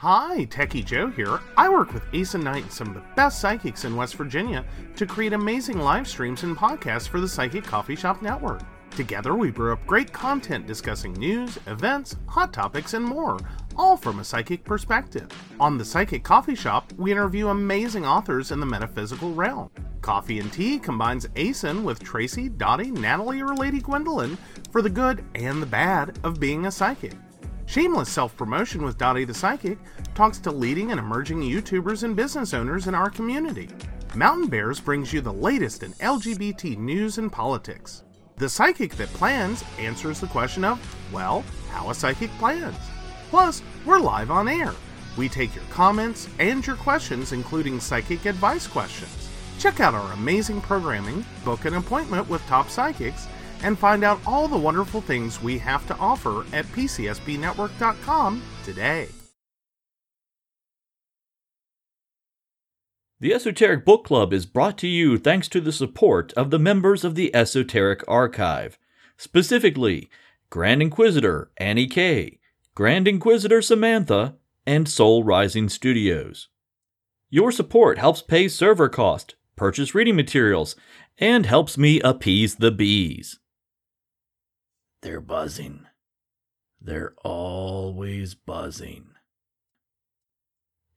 Hi, Techie Joe here. I work with Ace Knight and some of the best psychics in West Virginia to create amazing live streams and podcasts for the Psychic Coffee Shop Network. Together, we brew up great content discussing news, events, hot topics, and more, all from a psychic perspective. On the Psychic Coffee Shop, we interview amazing authors in the metaphysical realm. Coffee and Tea combines ASIN with Tracy, Dottie, Natalie, or Lady Gwendolyn for the good and the bad of being a psychic. Shameless Self Promotion with Dottie the Psychic talks to leading and emerging YouTubers and business owners in our community. Mountain Bears brings you the latest in LGBT news and politics. The Psychic That Plans answers the question of, well, how a psychic plans. Plus, we're live on air. We take your comments and your questions, including psychic advice questions. Check out our amazing programming, book an appointment with top psychics, and find out all the wonderful things we have to offer at PCSBNetwork.com today. The Esoteric Book Club is brought to you thanks to the support of the members of the Esoteric Archive, specifically Grand Inquisitor Annie K, Grand Inquisitor Samantha, and Soul Rising Studios. Your support helps pay server cost, purchase reading materials, and helps me appease the bees. They're buzzing. They're always buzzing.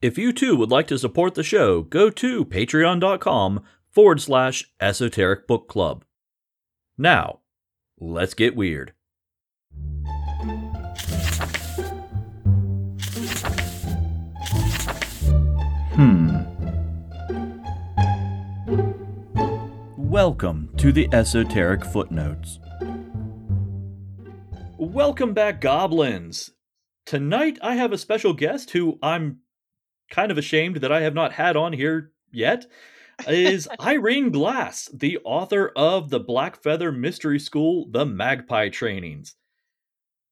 If you too would like to support the show, go to patreon.com forward slash esoteric book club. Now, let's get weird. Hmm. Welcome to the Esoteric Footnotes. Welcome back, goblins. Tonight I have a special guest who I'm kind of ashamed that I have not had on here yet. Is Irene Glasse, the author of the Blackfeather Mystery School, The Magpie Trainings.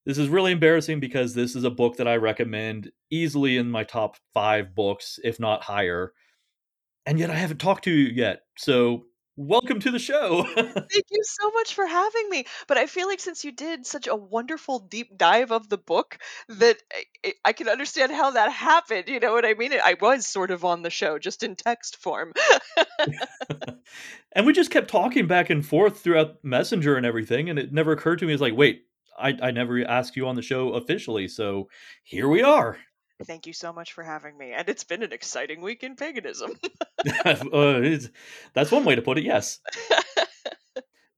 This is really embarrassing because this is a book that I recommend easily in my top five books, if not higher. And yet I haven't talked to you yet. So welcome to the show. Thank you so much for having me. But I feel like since you did such a wonderful deep dive of the book, that I, I can understand how that happened. You know what I mean? I was sort of on the show, just in text form. and we just kept talking back and forth throughout Messenger and everything. And it never occurred to me, it's like, wait, I, I never asked you on the show officially. So here we are. Thank you so much for having me. And it's been an exciting week in paganism. uh, that's one way to put it, yes.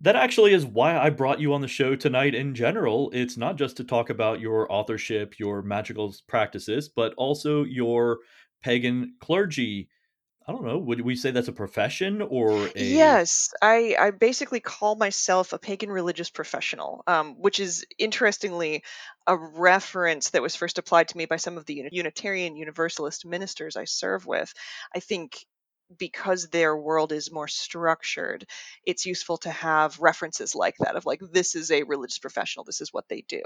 that actually is why I brought you on the show tonight in general. It's not just to talk about your authorship, your magical practices, but also your pagan clergy I don't know. Would we say that's a profession or a? Yes, I, I basically call myself a pagan religious professional, um, which is interestingly a reference that was first applied to me by some of the Unitarian Universalist ministers I serve with. I think because their world is more structured, it's useful to have references like that of like, this is a religious professional, this is what they do.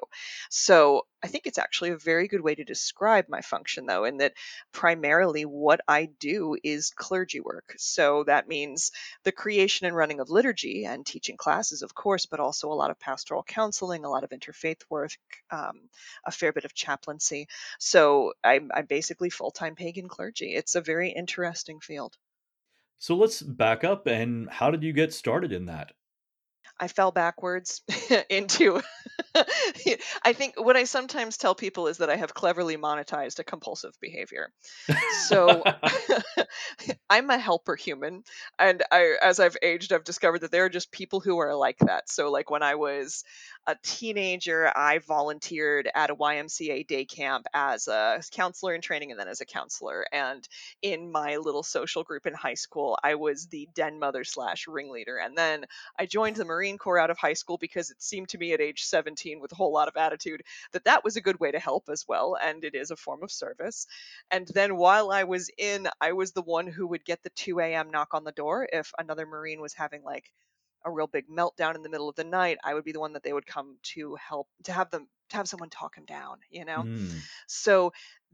So I think it's actually a very good way to describe my function, though, in that primarily what I do is clergy work. So that means the creation and running of liturgy and teaching classes, of course, but also a lot of pastoral counseling, a lot of interfaith work, um, a fair bit of chaplaincy. So I'm, I'm basically full time pagan clergy. It's a very interesting field. So let's back up and how did you get started in that? I fell backwards into I think what I sometimes tell people is that I have cleverly monetized a compulsive behavior. So I'm a helper human and I as I've aged I've discovered that there are just people who are like that. So like when I was a teenager, I volunteered at a YMCA day camp as a counselor in training and then as a counselor. And in my little social group in high school, I was the den mother slash ringleader. And then I joined the Marine Corps out of high school because it seemed to me at age 17 with a whole lot of attitude that that was a good way to help as well. And it is a form of service. And then while I was in, I was the one who would get the 2 a.m. knock on the door if another Marine was having like a real big meltdown in the middle of the night, I would be the one that they would come to help to have them to have someone talk him down, you know? Mm. So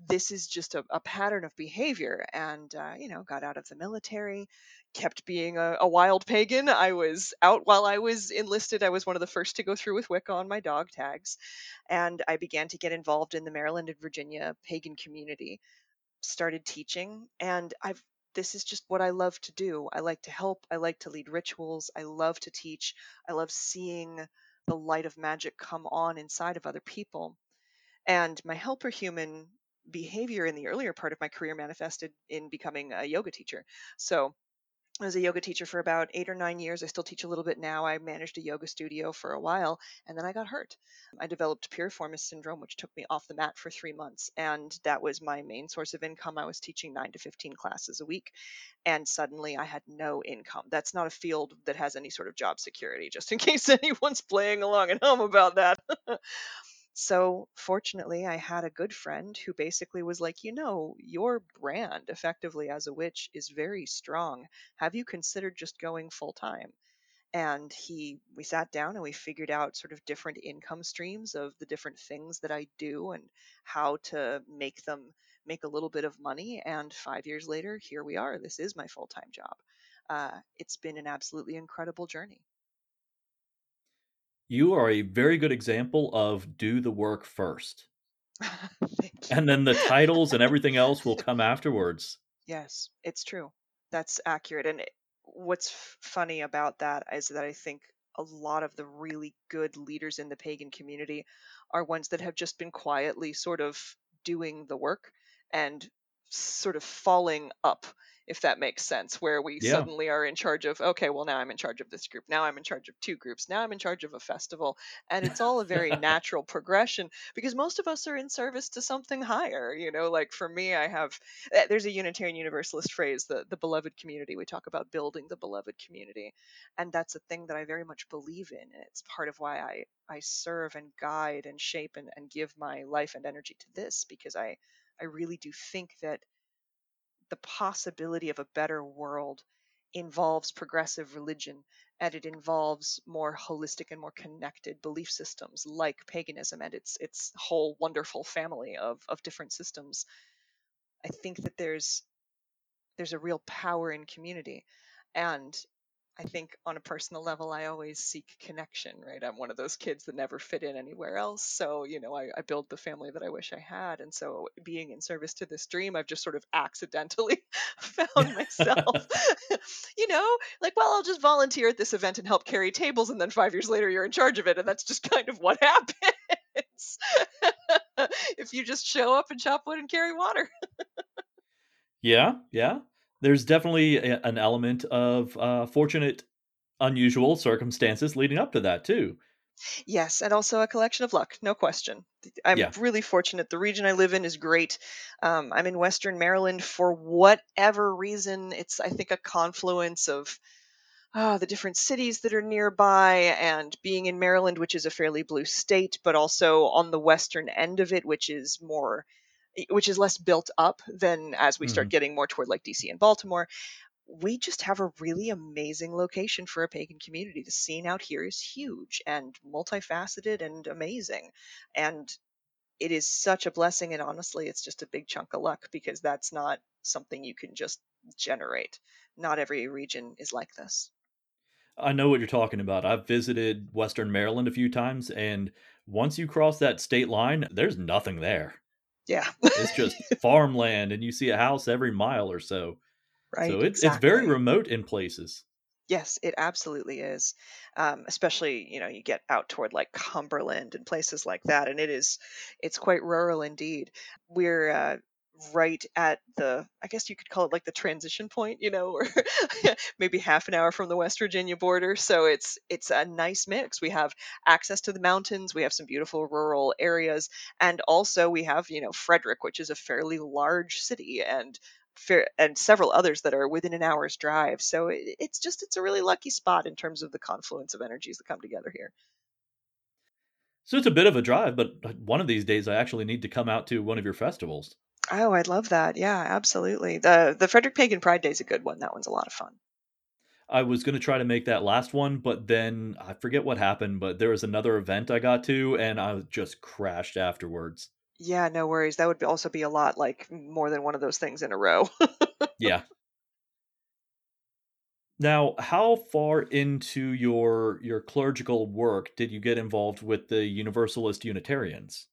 this is just a, a pattern of behavior. And, uh, you know, got out of the military, kept being a, a wild pagan. I was out while I was enlisted. I was one of the first to go through with Wicca on my dog tags. And I began to get involved in the Maryland and Virginia pagan community, started teaching. And I've this is just what I love to do. I like to help. I like to lead rituals. I love to teach. I love seeing the light of magic come on inside of other people. And my helper human behavior in the earlier part of my career manifested in becoming a yoga teacher. So I was a yoga teacher for about eight or nine years. I still teach a little bit now. I managed a yoga studio for a while and then I got hurt. I developed piriformis syndrome, which took me off the mat for three months. And that was my main source of income. I was teaching nine to 15 classes a week. And suddenly I had no income. That's not a field that has any sort of job security, just in case anyone's playing along at home about that. So, fortunately, I had a good friend who basically was like, you know, your brand effectively as a witch is very strong. Have you considered just going full time? And he, we sat down and we figured out sort of different income streams of the different things that I do and how to make them make a little bit of money. And five years later, here we are. This is my full time job. Uh, it's been an absolutely incredible journey. You are a very good example of do the work first. and then the titles and everything else will come afterwards. Yes, it's true. That's accurate. And it, what's f- funny about that is that I think a lot of the really good leaders in the pagan community are ones that have just been quietly sort of doing the work and sort of falling up if that makes sense, where we Yeah. suddenly are in charge of, okay, well, now I'm in charge of this group. Now I'm in charge of two groups. Now I'm in charge of a festival. And it's all a very natural progression because most of us are in service to something higher. You know, like for me, I have, eh, there's a Unitarian Universalist phrase, the, the beloved community. We talk about building the beloved community. And that's a thing that I very much believe in. And it's part of why I, I serve and guide and shape and, and give my life and energy to this because I, I really do think that the possibility of a better world involves progressive religion and it involves more holistic and more connected belief systems like paganism and its its whole wonderful family of, of different systems. I think that there's there's a real power in community. And I think on a personal level, I always seek connection, right? I'm one of those kids that never fit in anywhere else. So, you know, I, I build the family that I wish I had. And so, being in service to this dream, I've just sort of accidentally found myself, you know, like, well, I'll just volunteer at this event and help carry tables. And then five years later, you're in charge of it. And that's just kind of what happens if you just show up and chop wood and carry water. Yeah, yeah. There's definitely a, an element of uh, fortunate, unusual circumstances leading up to that too. Yes, and also a collection of luck, no question. I'm Yeah. really fortunate. The region I live in is great. Um, I'm in Western Maryland for whatever reason. It's, I think, a confluence of ah, the different cities that are nearby and being in Maryland, which is a fairly blue state, but also on the western end of it, which is more, which is less built up than as we start Mhm. getting more toward like DC and Baltimore we just have a really amazing location for a pagan community. The scene out here is huge and multifaceted and amazing. And it is such a blessing. And honestly, it's just a big chunk of luck because that's not something you can just generate. Not every region is like this. I know what you're talking about. I've visited Western Maryland a few times, and once you cross that state line, there's nothing there. Yeah. It's just farmland, and you see a house every mile or so. right. So it's it's very remote in places. Yes, it absolutely is. Um, especially, you know, you get out toward like Cumberland and places like that, and it is, it's quite rural indeed. We're uh, right at the, I guess you could call it like the transition point, you know, or maybe half an hour from the West Virginia border. So it's it's a nice mix. We have access to the mountains, we have some beautiful rural areas, and also we have, you know, Frederick, which is a fairly large city, and fair, and several others that are within an hour's drive. So it, it's just it's a really lucky spot in terms of the confluence of energies that come together here. So it's a bit of a drive, but uh, one of these days I actually need to come out to one of your festivals. Oh, I'd love that. Yeah, absolutely. The the Frederick Pagan Pride Day is a good one. That one's a lot of fun. I was going to try to make that last one, but then I forget what happened, but there was another event I got to and I just crashed afterwards. Yeah, no worries. That would also be a lot like more than one of those things in a row. Yeah. Now, how far into your your clerical work did you get involved with the Universalist Unitarians?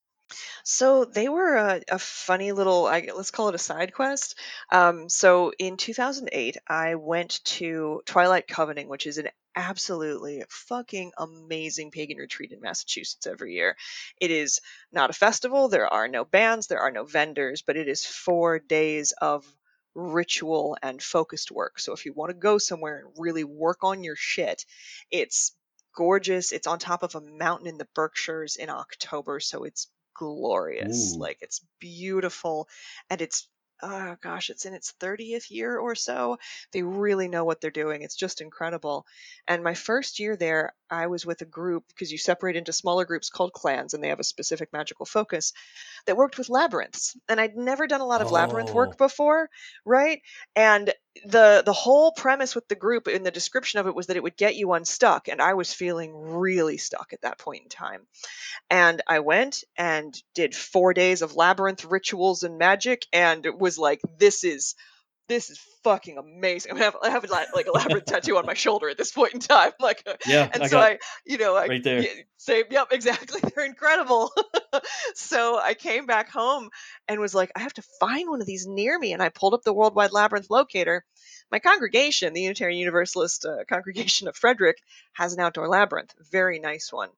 So they were a, a funny little, I, let's call it a side quest. Um, so in 2008, I went to Twilight Covening, which is an absolutely fucking amazing pagan retreat in Massachusetts every year. It is not a festival, there are no bands, there are no vendors, but it is four days of ritual and focused work. So if you want to go somewhere and really work on your shit, it's gorgeous. It's on top of a mountain in the Berkshires in October, so it's glorious. Ooh. Like it's beautiful and it's oh gosh, it's in its 30th year or so. They really know what they're doing. It's just incredible. And my first year there, I was with a group because you separate into smaller groups called clans and they have a specific magical focus that worked with labyrinths. And I'd never done a lot of labyrinth work Oh. before, right? And the the whole premise with the group in the description of it was that it would get you unstuck and I was feeling really stuck at that point in time. And I went and did four days of labyrinth rituals and magic, and it was like, this is this is fucking amazing. I have, I have like like a labyrinth tattoo on my shoulder at this point in time. Like, Yeah, and I so I, you know, I right there. say, yep, exactly. They're incredible. so I came back home and was like, I have to find one of these near me. And I pulled up the Worldwide Labyrinth Locator. My congregation, the Unitarian Universalist uh, Congregation of Frederick, has an outdoor labyrinth. Very nice one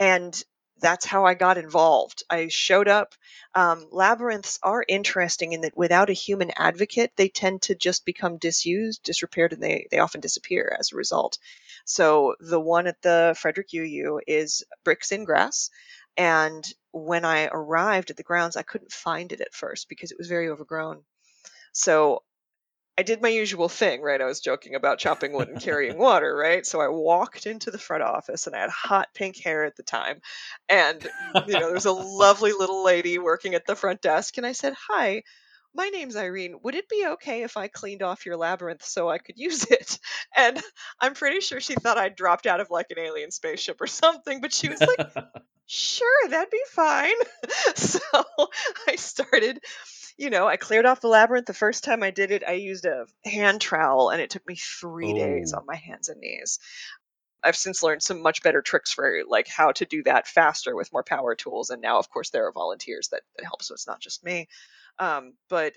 and that's how I got involved. I showed up. Um, labyrinths are interesting in that without a human advocate, they tend to just become disused, disrepaired, and they, they often disappear as a result. So the one at the Frederick UU is bricks in grass. And when I arrived at the grounds, I couldn't find it at first because it was very overgrown. So I did my usual thing, right? I was joking about chopping wood and carrying water, right? So I walked into the front office and I had hot pink hair at the time. And, you know, there was a lovely little lady working at the front desk. And I said, Hi, my name's Irene. Would it be okay if I cleaned off your labyrinth so I could use it? And I'm pretty sure she thought I'd dropped out of like an alien spaceship or something, but she was like, Sure, that'd be fine. so I started you know, I cleared off the labyrinth. The first time I did it, I used a hand trowel and it took me three days Oh. on my hands and knees. I've since learned some much better tricks for like how to do that faster with more power tools. And now, of course, there are volunteers that, that help, so it's not just me. Um, but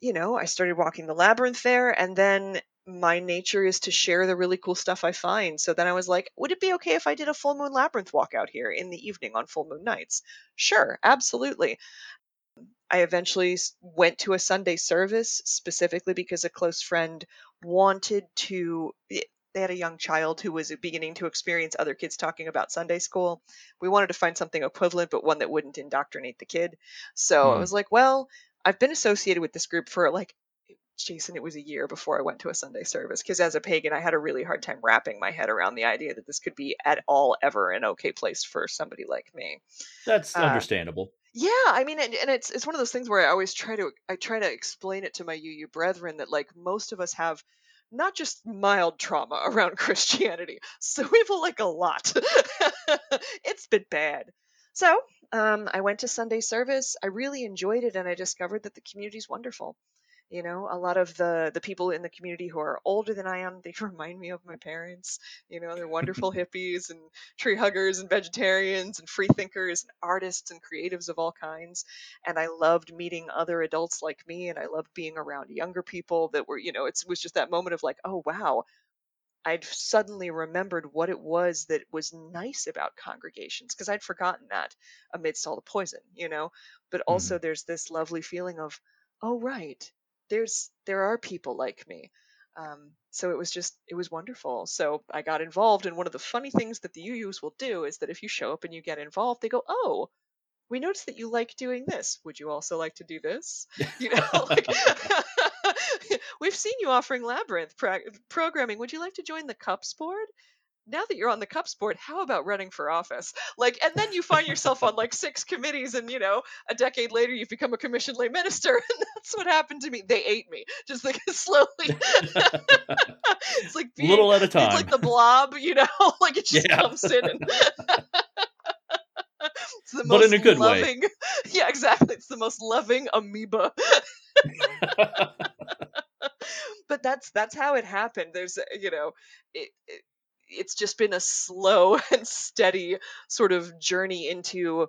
you know, I started walking the labyrinth there, and then my nature is to share the really cool stuff I find. So then I was like, would it be okay if I did a full moon labyrinth walk out here in the evening on full moon nights? Sure, absolutely. I eventually went to a Sunday service specifically because a close friend wanted to. eh, They had a young child who was beginning to experience other kids talking about Sunday school. We wanted to find something equivalent, but one that wouldn't indoctrinate the kid. So I Hmm. was like, well, I've been associated with this group for like, Jason, it was a year before I went to a Sunday service because as a pagan, I had a really hard time wrapping my head around the idea that this could be at all ever an okay place for somebody like me. That's Uh, understandable. Yeah, I mean, and, and it's it's one of those things where I always try to I try to explain it to my UU brethren that like most of us have not just mild trauma around Christianity, so we have like a lot. it's been bad. So um, I went to Sunday service. I really enjoyed it, and I discovered that the community's wonderful. You know, a lot of the the people in the community who are older than I am, they remind me of my parents. You know, they're wonderful hippies and tree huggers and vegetarians and free thinkers and artists and creatives of all kinds. And I loved meeting other adults like me, and I loved being around younger people that were, you know, it's, it was just that moment of like, oh wow, I'd suddenly remembered what it was that was nice about congregations because I'd forgotten that amidst all the poison, you know. But also mm-hmm. there's this lovely feeling of, oh right, there's there are people like me. Um, so it was just it was wonderful. So I got involved, and one of the funny things that the UUs will do is that if you show up and you get involved, they go, oh, we noticed that you like doing this. Would you also like to do this? You know, like we've seen you offering labyrinth pra- programming. Would you like to join the CUUPS board? Now that you're on the CUUPS board how about running for office? Like and then you find yourself on like six committees and you know a decade later you've become a commissioned lay minister and that's what happened to me. They ate me just like slowly. It's like being, Little at a time. it's like the blob you know? Like it just Yeah. comes in and it's the But in most a good way. loving yeah exactly. It's the most loving amoeba. But that's that's how it happened. There's uh, you know it, it it's just been a slow and steady sort of journey into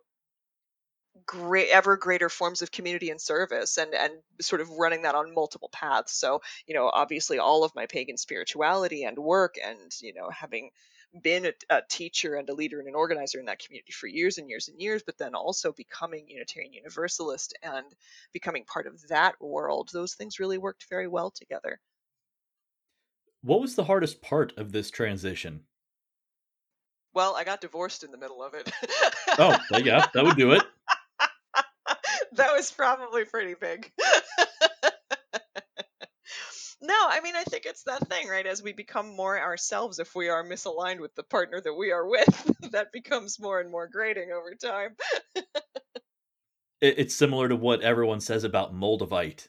great ever greater forms of community and service and and sort of running that on multiple paths. So you know obviously all of my pagan spirituality and work and you know having been a, a teacher and a leader and an organizer in that community for years and years and years but then also becoming unitarian universalist and becoming part of that world those things really worked very well together what was the hardest part of this transition? well i got divorced in the middle of it Oh, yeah, that would do it. that was probably pretty big. no, I mean, I think it's that thing, right? As we become more ourselves, if we are misaligned with the partner that we are with, that becomes more and more grating over time. It- It's similar to what everyone says about Moldavite.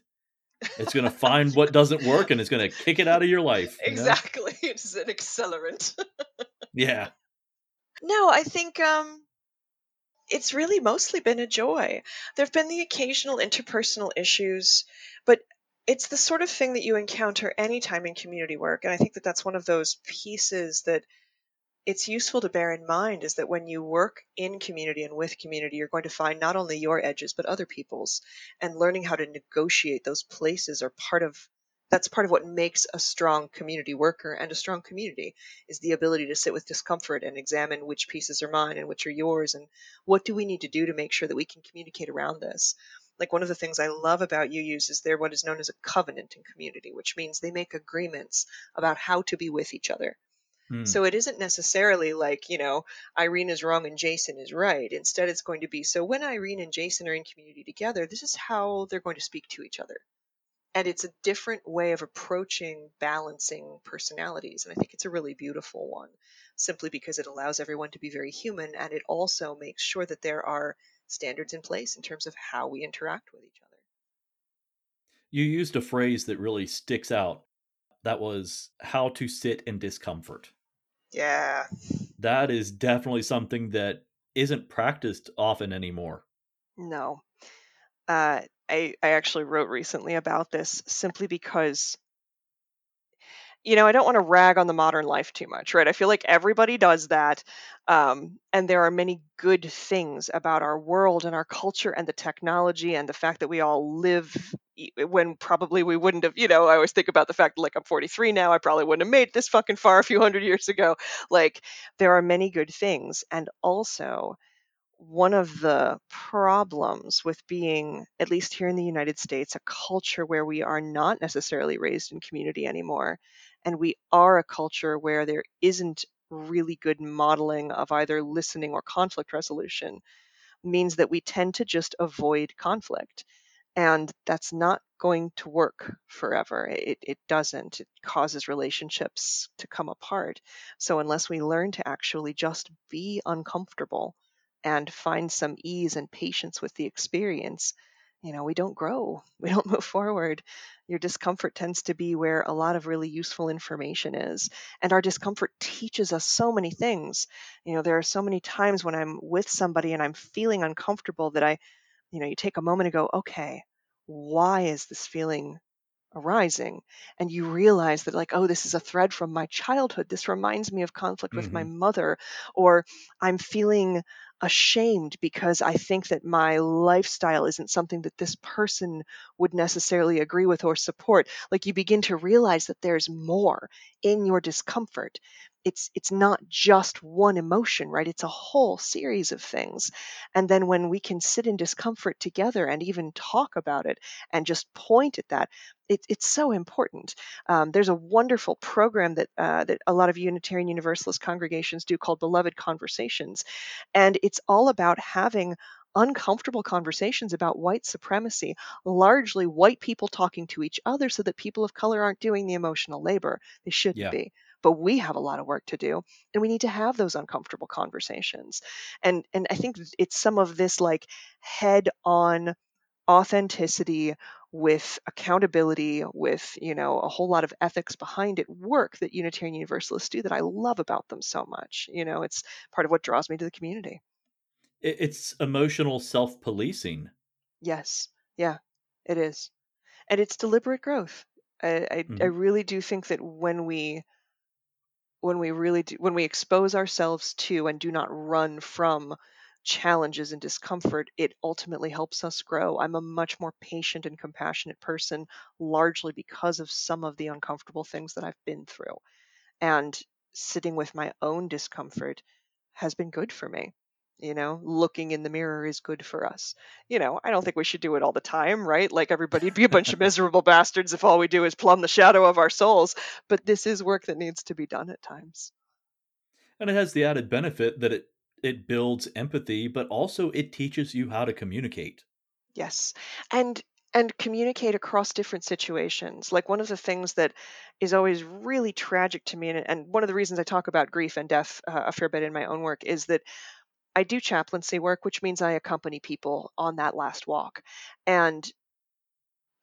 It's going to find what doesn't work and it's going to kick it out of your life. you know? Exactly. It's an accelerant. Yeah. No, I think um, it's really mostly been a joy. There have been the occasional interpersonal issues, but it's the sort of thing that you encounter anytime in community work. And I think that that's one of those pieces that it's useful to bear in mind is that when you work in community and with community, you're going to find not only your edges, but other people's. And learning how to negotiate those places are part of that's part of what makes a strong community worker and a strong community is the ability to sit with discomfort and examine which pieces are mine and which are yours and what do we need to do to make sure that we can communicate around this like one of the things i love about UUs is they're what is known as a covenant in community which means they make agreements about how to be with each other Hmm. so it isn't necessarily like, you know, Irene is wrong and Jason is right. Instead, it's going to be so when Irene and Jason are in community together, this is how they're going to speak to each other. And it's a different way of approaching balancing personalities. And I think it's a really beautiful one, simply because it allows everyone to be very human. And it also makes sure that there are standards in place in terms of how we interact with each other. You used a phrase that really sticks out. That was how to sit in discomfort. Yeah. That is definitely something that isn't practiced often anymore. No. Uh, I, I actually wrote recently about this simply because, you know, I don't want to rag on the modern life too much, right? I feel like everybody does that. Um, and there are many good things about our world and our culture and the technology and the fact that we all live Eh, when probably we wouldn't have, you know, I always think about the fact like I'm 43 now, I probably wouldn't have made this fucking far a few hundred years ago. Like, there are many good things. And also, one of the problems with being, at least here in the United States, a culture where we are not necessarily raised in community anymore, and we are a culture where there isn't really good modeling of either listening or conflict resolution, means that we tend to just avoid conflict. And that's not going to work forever. It, it doesn't. It causes relationships to come apart. So, unless we learn to actually just be uncomfortable and find some ease and patience with the experience, you know, we don't grow, we don't move forward. Your discomfort tends to be where a lot of really useful information is. And our discomfort teaches us so many things. You know, there are so many times when I'm with somebody and I'm feeling uncomfortable that I, you know, you take a moment and go, okay, why is this feeling arising? And you realize that like oh this is a thread from my childhood. This reminds me of conflict with my mm-hmm. mother or i'm feeling ashamed because i think that my lifestyle isn't something that this person would necessarily agree with or support. Like you begin to realize that there's more in your discomfort it's it's not just one emotion right it's a whole series of things and then when we can sit in discomfort together and even talk about it and just point at that it, it's so important. Um, there's a wonderful program that uh, that a lot of Unitarian Universalist congregations do called Beloved Conversations, and it's all about having uncomfortable conversations about white supremacy, largely white people talking to each other, so that people of color aren't doing the emotional labor. They shouldn't Yeah. be. But we have a lot of work to do and we need to have those uncomfortable conversations. And and i think it's some of this like head on authenticity with accountability with you know a whole lot of ethics behind it work that unitarian universalists do that i love about them so much you know it's part of what draws me to the community. It's emotional self-policing. Yes. Yeah it is. And it's deliberate growth. I i, mm-hmm. I really do think that when we when we really do when we expose ourselves to and do not run from challenges and discomfort, it ultimately helps us grow. I'm a much more patient and compassionate person, largely because of some of the uncomfortable things that I've been through. And sitting with my own discomfort has been good for me. You know, looking in the mirror is good for us. You know, I don't think we should do it all the time, right? Like everybody'd be a bunch of miserable bastards if all we do is plumb the shadow of our souls. But this is work that needs to be done at times. And it has the added benefit that it it builds empathy, but also it teaches you how to communicate. Yes. And and communicate across different situations. Like one of the things that is always really tragic to me, and, and one of the reasons I talk about grief and death uh, a fair bit in my own work, is that I do chaplaincy work, which means I accompany people on that last walk. And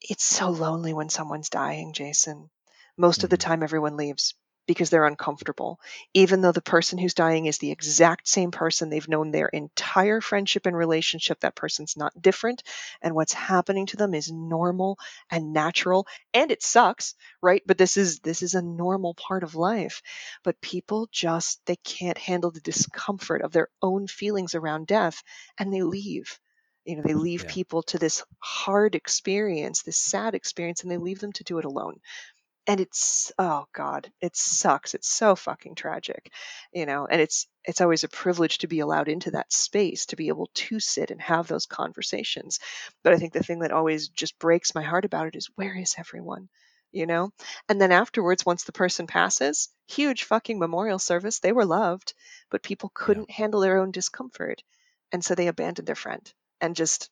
it's so lonely when someone's dying, Jason. Most of the mm-hmm. time, everyone leaves because they're uncomfortable, even though the person who's dying is the exact same person they've known their entire friendship and relationship. That person's not different, and what's happening to them is normal and natural, and it sucks, right? But this is this is a normal part of life. But people just they can't handle the discomfort of their own feelings around death, and they leave you know they leave yeah. people to this hard experience this sad experience and they leave them to do it alone and it's oh god it sucks it's so fucking tragic you know and it's it's always a privilege to be allowed into that space to be able to sit and have those conversations but i think the thing that always just breaks my heart about it is where is everyone you know and then afterwards once the person passes huge fucking memorial service they were loved but people couldn't yeah. handle their own discomfort and so they abandoned their friend and just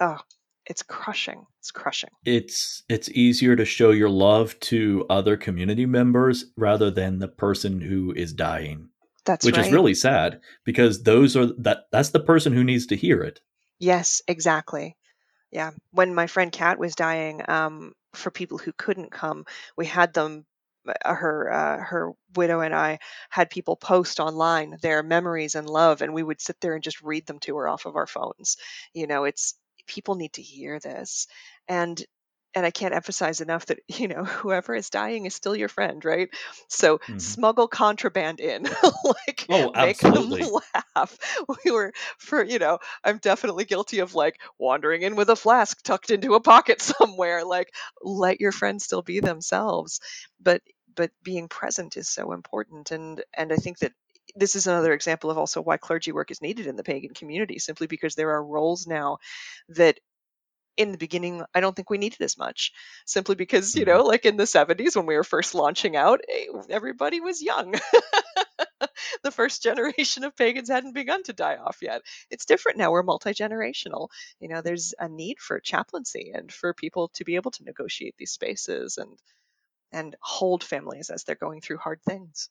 oh it's crushing. It's crushing. It's it's easier to show your love to other community members rather than the person who is dying. That's which right. is really sad because those are that that's the person who needs to hear it. Yes, exactly. Yeah. When my friend Kat was dying, um, for people who couldn't come, we had them uh, her uh, her widow and I had people post online their memories and love, and we would sit there and just read them to her off of our phones. You know, it's people need to hear this and and I can't emphasize enough that you know whoever is dying is still your friend, right? So mm-hmm. smuggle contraband in, like oh, absolutely. make them laugh. We were for you know I'm definitely guilty of like wandering in with a flask tucked into a pocket somewhere. Like let your friends still be themselves, but but being present is so important, and and I think that this is another example of also why clergy work is needed in the pagan community, simply because there are roles now that in the beginning i don't think we needed as much. Simply because you mm-hmm. know like in the 70s when we were first launching out eh, everybody was young. The first generation of pagans hadn't begun to die off yet. It's different now we're multi-generational. You know there's a need for chaplaincy and for people to be able to negotiate these spaces and and hold families as they're going through hard things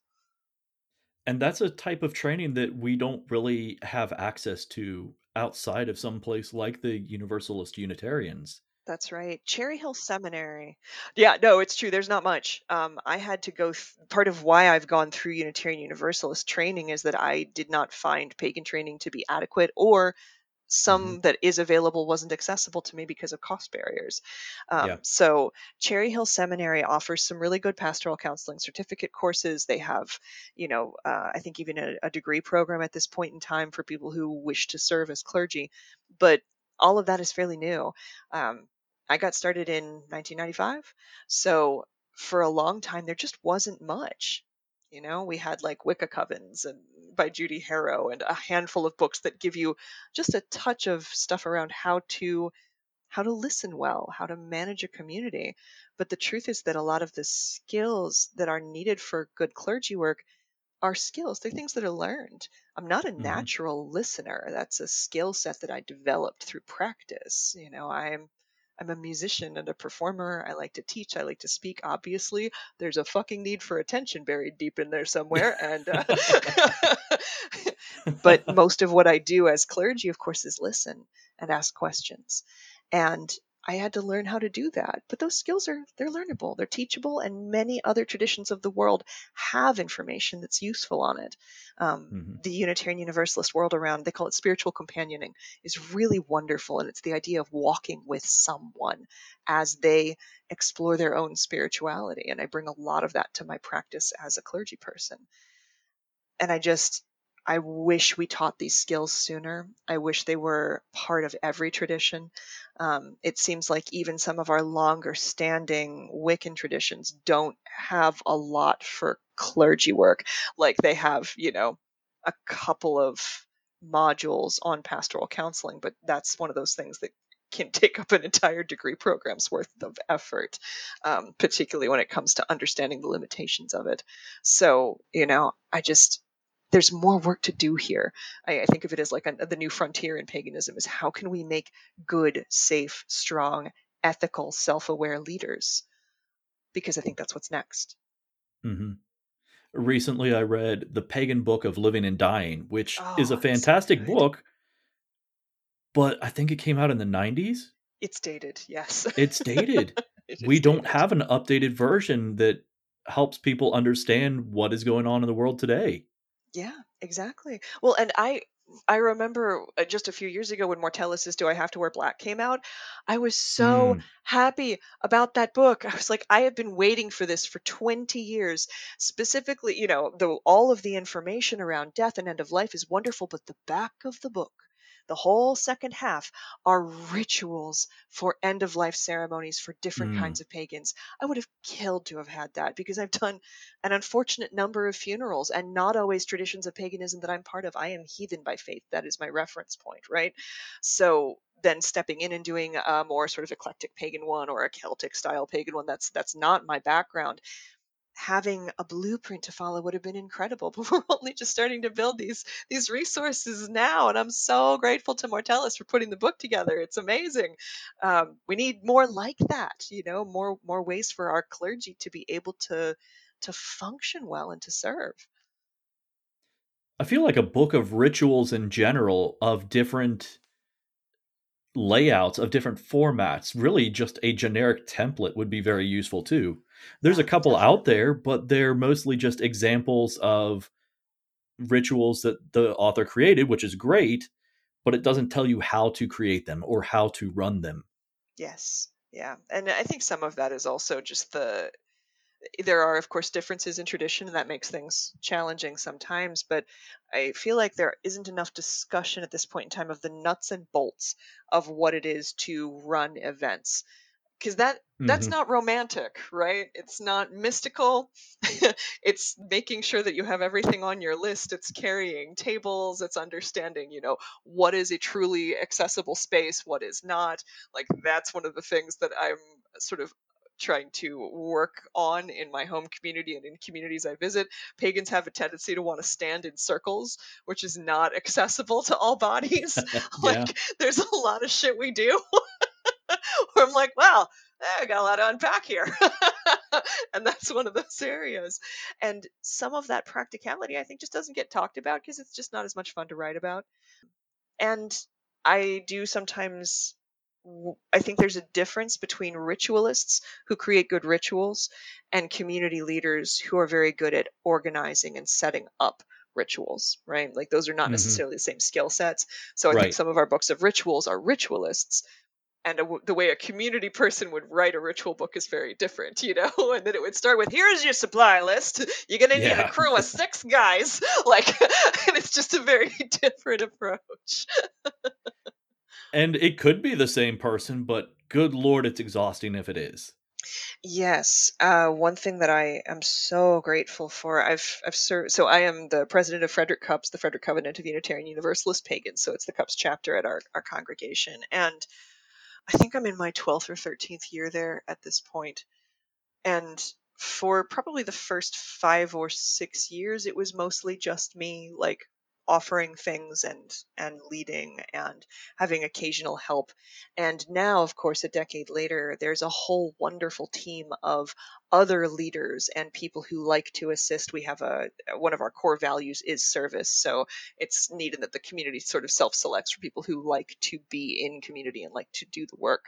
and that's a type of training that we don't really have access to outside of some place like the Universalist Unitarians. That's right. Cherry Hill Seminary. Yeah, no, it's true. There's not much. Um, I had to go. Th- part of why I've gone through Unitarian Universalist training is that I did not find pagan training to be adequate or some mm-hmm. that is available wasn't accessible to me because of cost barriers. Um, yeah. So Cherry Hill Seminary offers some really good pastoral counseling certificate courses. They have, you know, uh, I think even a, a degree program at this point in time for people who wish to serve as clergy. But all of that is fairly new. Um, I got started in 1995, so for a long time there just wasn't much. You know, we had like Wicca Covens and by Judy Harrow and a handful of books that give you just a touch of stuff around how to how to listen well, how to manage a community. But the truth is that a lot of the skills that are needed for good clergy work are skills. They're things that are learned. I'm not a mm-hmm. natural listener. That's a skill set that I developed through practice. You know, I'm I'm a musician and a performer. I like to teach. I like to speak. Obviously, there's a fucking need for attention buried deep in there somewhere. And uh, but most of what I do as clergy, of course, is listen and ask questions. And I had to learn how to do that. But those skills are they're learnable, they're teachable, and many other traditions of the world have information that's useful on it. Um, hmm the Unitarian Universalist world around they call it spiritual companioning is really wonderful, and it's the idea of walking with someone as they explore their own spirituality. And I bring a lot of that to my practice as a clergy person and I just I wish we taught these skills sooner. I wish they were part of every tradition. Um, it seems like even some of our longer standing Wiccan traditions don't have a lot for clergy work. Like they have, you know, a couple of modules on pastoral counseling, but that's one of those things that can take up an entire degree program's worth of effort, um, particularly when it comes to understanding the limitations of it. So, you know, I just there's more work to do here. I, I think of it as like a, the new frontier in paganism is how can we make good, safe, strong, ethical, self-aware leaders? Because I think that's what's next. hmm Recently, I read The Pagan Book of Living and Dying, which is a Oh, it's so fantastic book, but I think it came out in the 90s. It's dated, yes. It's dated. it We don't dated. have an updated version that helps people understand what is going on in the world today. Yeah, exactly. Well, and I I remember uh, just a few years ago when Mortellus's Do I Have to Wear Black came out, I was so Mm, happy about that book. I was like, I have been waiting for this for 20 years. Specifically, you know, the all of the information around death and end of life is wonderful, but the back of the book, the whole second half are rituals for end of life ceremonies for different mm, kinds of pagans. I would have killed to have had that because I've done an unfortunate number of funerals and not always traditions of paganism that I'm part of. I am heathen by faith. That is my reference point, right? So then stepping in and doing a more sort of eclectic pagan one or a Celtic style pagan one, that's that's not my background. Having a blueprint to follow would have been incredible, but we're only just starting to build these these resources now, and I'm so grateful to Mortellus for putting the book together. It's amazing. Um, we need more like that, you know, more more ways for our clergy to be able to to function well and to serve. I feel like a book of rituals in general of different layouts, of different formats, really just a generic template would be very useful too. There's a couple out there, but they're mostly just examples of rituals that the author created, which is great, but it doesn't tell you how to create them or how to run them. Yes. Yeah. And I think some of that is also just the eh, there are of course differences in tradition and that makes things challenging sometimes but i feel like there isn't enough discussion at this point in time of the nuts and bolts of what it is to run events because that that's hmm not romantic right? It's not mystical. It's making sure that you have everything on your list. It's carrying tables. It's understanding you know what is a truly accessible space what is not. Like that's one of the things that i'm sort of trying to work on in my home community and in communities I visit. Pagans have a tendency to want to stand in circles, which is not accessible to all bodies. yeah. like there's a lot of shit we do I'm like, wow, I got a lot to unpack here. and that's one of those areas. And some of that practicality, I think, just doesn't get talked about because it's just not as much fun to write about. And I do sometimes, I think there's a difference between ritualists who create good rituals and community leaders who are very good at organizing and setting up rituals, right? Like those are not hmm necessarily the same skill sets. So I think some of our books of rituals are ritualists and a the way a community person would write a ritual book is very different, you know. And then it would start with, "Here's your supply list. You're gonna need a crew of six guys." Like, and it's just a very different approach. and it could be the same person, but good lord, it's exhausting if it is. Yes, uh, one thing that I am so grateful for, I've I've served. So I am the president of Frederick CUUPS, the Frederick Covenant of Unitarian Universalist Pagans. So it's the CUUPS chapter at our our congregation, and I think I'm in my twelfth or thirteenth year there at this point. And for probably the first five or six years, it was mostly just me, like offering things and and leading and having occasional help. And now of course a decade later there's a whole wonderful team of other leaders and people who like to assist. We have a one of our core values is service so it's needed that the community sort of self-selects for people who like to be in community and like to do the work.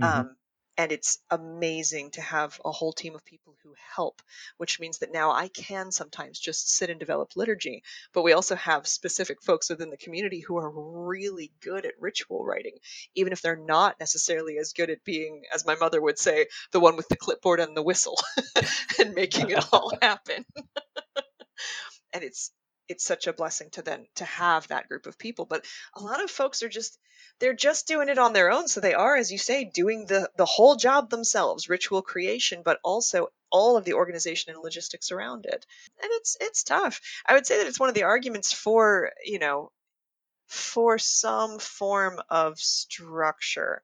Mm-hmm. um, and it's amazing to have a whole team of people who help, which means that now I can sometimes just sit and develop liturgy. But we also have specific folks within the community who are really good at ritual writing, even if they're not necessarily as good at being, as my mother would say, the one with the clipboard and the whistle and making it all happen. and it's it's such a blessing to then to have that group of people but a lot of folks are just they're just doing it on their own so they are as you say doing the the whole job themselves ritual creation but also all of the organization and logistics around it. And it's it's tough. I would say that it's one of the arguments for you know for some form of structure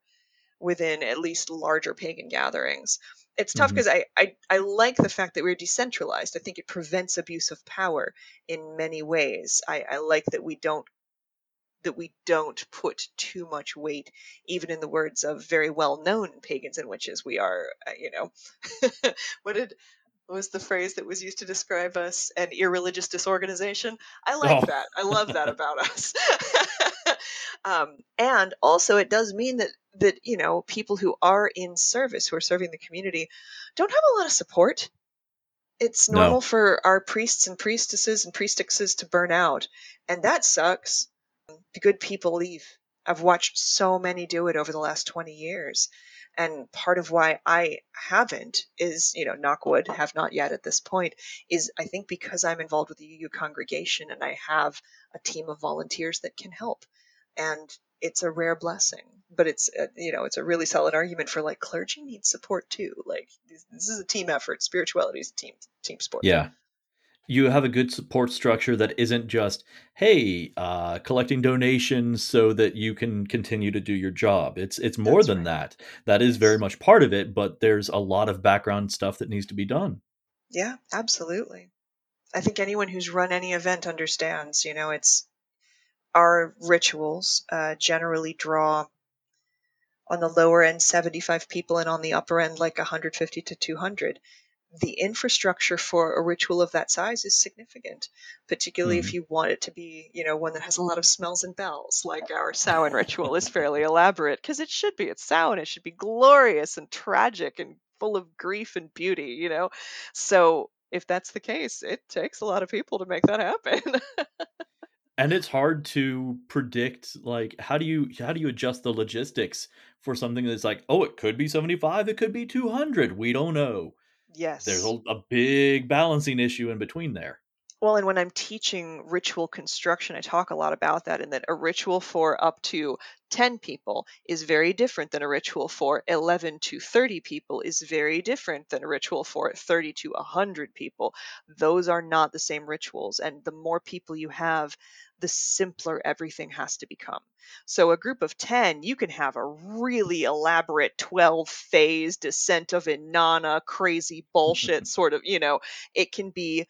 within at least larger pagan gatherings it's tough because I, I i like the fact that we're decentralized. I think it prevents abuse of power in many ways. I i like that we don't that we don't put too much weight even in the words of very well known pagans and witches. We are uh, you know what did what was the phrase that was used to describe us? An irreligious disorganization? I like Oh. that. I love that about us um, and also it does mean that that you know people who are in service who are serving the community don't have a lot of support. It's No. normal for our priests and priestesses and priestesses to burn out and that sucks. The good people leave. I've watched so many do it over the last 20 years and part of why i haven't is you know knockwood have not yet at this point is i think because i'm involved with the uu congregation and i have a team of volunteers that can help and it's a rare blessing but it's a, you know it's a really solid argument for like clergy needs support too like this, this is a team effort spirituality is a team team sport Yeah. You have a good support structure that isn't just, hey, uh, collecting donations so that you can continue to do your job. It's it's more That's than right. that. That is very much part of it, but there's a lot of background stuff that needs to be done. Yeah, absolutely. I think anyone who's run any event understands, you know, it's our rituals uh, generally draw on the lower end 75 people and on the upper end like 150 to 200. The infrastructure for a ritual of that size is significant, particularly if you want it to be, you know, one that has a lot of smells and bells, like our Samhain ritual is fairly elaborate because it should be. It's Samhain. It should be glorious and tragic and full of grief and beauty, you know. So if that's the case, it takes a lot of people to make that happen. And it's hard to predict like how do you how do you adjust the logistics for something that's like, oh, it could be 75, it could be 200. We don't know. yes. There's a, a big balancing issue in between there. Well, and when I'm teaching ritual construction, I talk a lot about that, and that a ritual for up to 10 people is very different than a ritual for 11 to 30 people, is very different than a ritual for 30 to 100 people. Those are not the same rituals, and the more people you have, the simpler everything has to become. So, a group of 10, you can have a really elaborate 12 phase descent of Inanna, crazy bullshit sort of, you know, it can be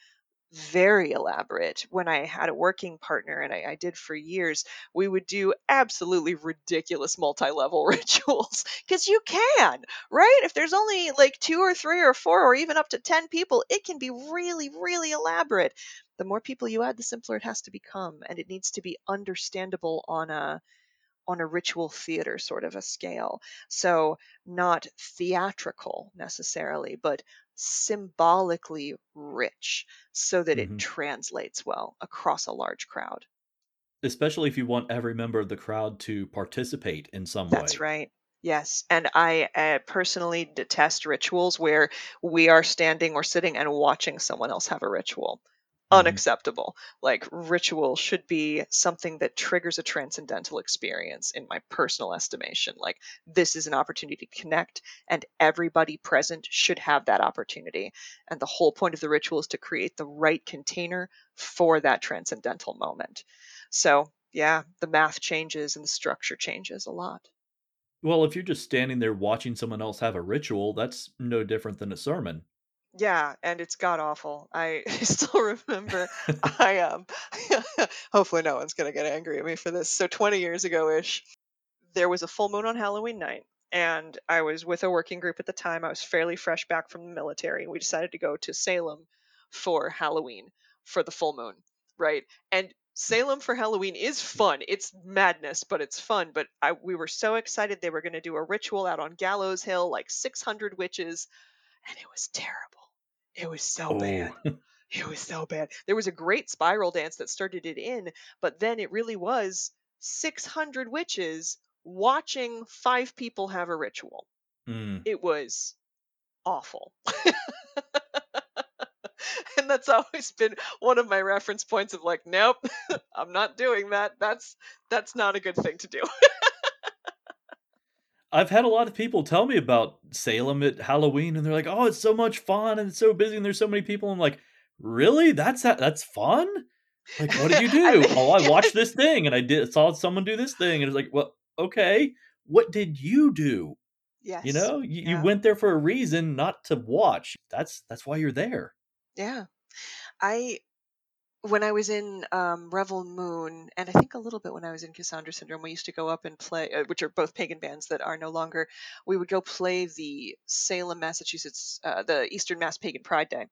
very elaborate. When I had a working partner, and I, I did for years, we would do absolutely ridiculous multi level rituals because you can, right? If there's only like two or three or four or even up to 10 people, it can be really, really elaborate. The more people you add, the simpler it has to become, and it needs to be understandable on a on a ritual theater sort of a scale. So, not theatrical necessarily, but symbolically rich so that it Mhm. translates well across a large crowd. Especially if you want every member of the crowd to participate in some That's way. That's right. Yes. And I uh, personally detest rituals where we are standing or sitting and watching someone else have a ritual. Mhm. Unacceptable. Like, ritual should be something that triggers a transcendental experience, in my personal estimation. Like, this is an opportunity to connect, and everybody present should have that opportunity. And the whole point of the ritual is to create the right container for that transcendental moment. So, yeah, the math changes and the structure changes a lot. Well, if you're just standing there watching someone else have a ritual, that's no different than a sermon. Yeah, and it's god awful. I, still remember I um hopefully no one's gonna get angry at me for this. So 20 years ago ish, there was a full moon on Halloween night, and I was with a working group at the time. I was fairly fresh back from the military. And we decided to go to Salem for Halloween for the full moon, right? And Salem for Halloween is fun. It's madness, but it's fun. But I, we were so excited they were going to do a ritual out on Gallows Hill, like 600 witches, and it was terrible. It was so bad. Oh, It was so bad. There was a great spiral dance that started it in, but then it really was 600 witches watching five people have a ritual. mm. It was awful. and that's always been one of my reference points of like, nope, I'm not doing that. That's that's not a good thing to do. I've had a lot of people tell me about Salem at Halloween, and they're like, "Oh, it's so much fun, and it's so busy, and there's so many people." I'm like, "Really? That's that? That's fun? Like, what did you do? Oh, I watched this thing, and I did saw someone do this thing, and it's like, well, okay, what did you do? You know, you, you went there for a reason, not to watch. That's that's why you're there. Yeah. I when I was in um, Revel Moon, and I think a little bit when I was in Cassandra Syndrome, we used to go up and play, uh, which are both pagan bands that are no longer. We would go play the Salem, Massachusetts, uh, the Eastern Mass Pagan Pride Day,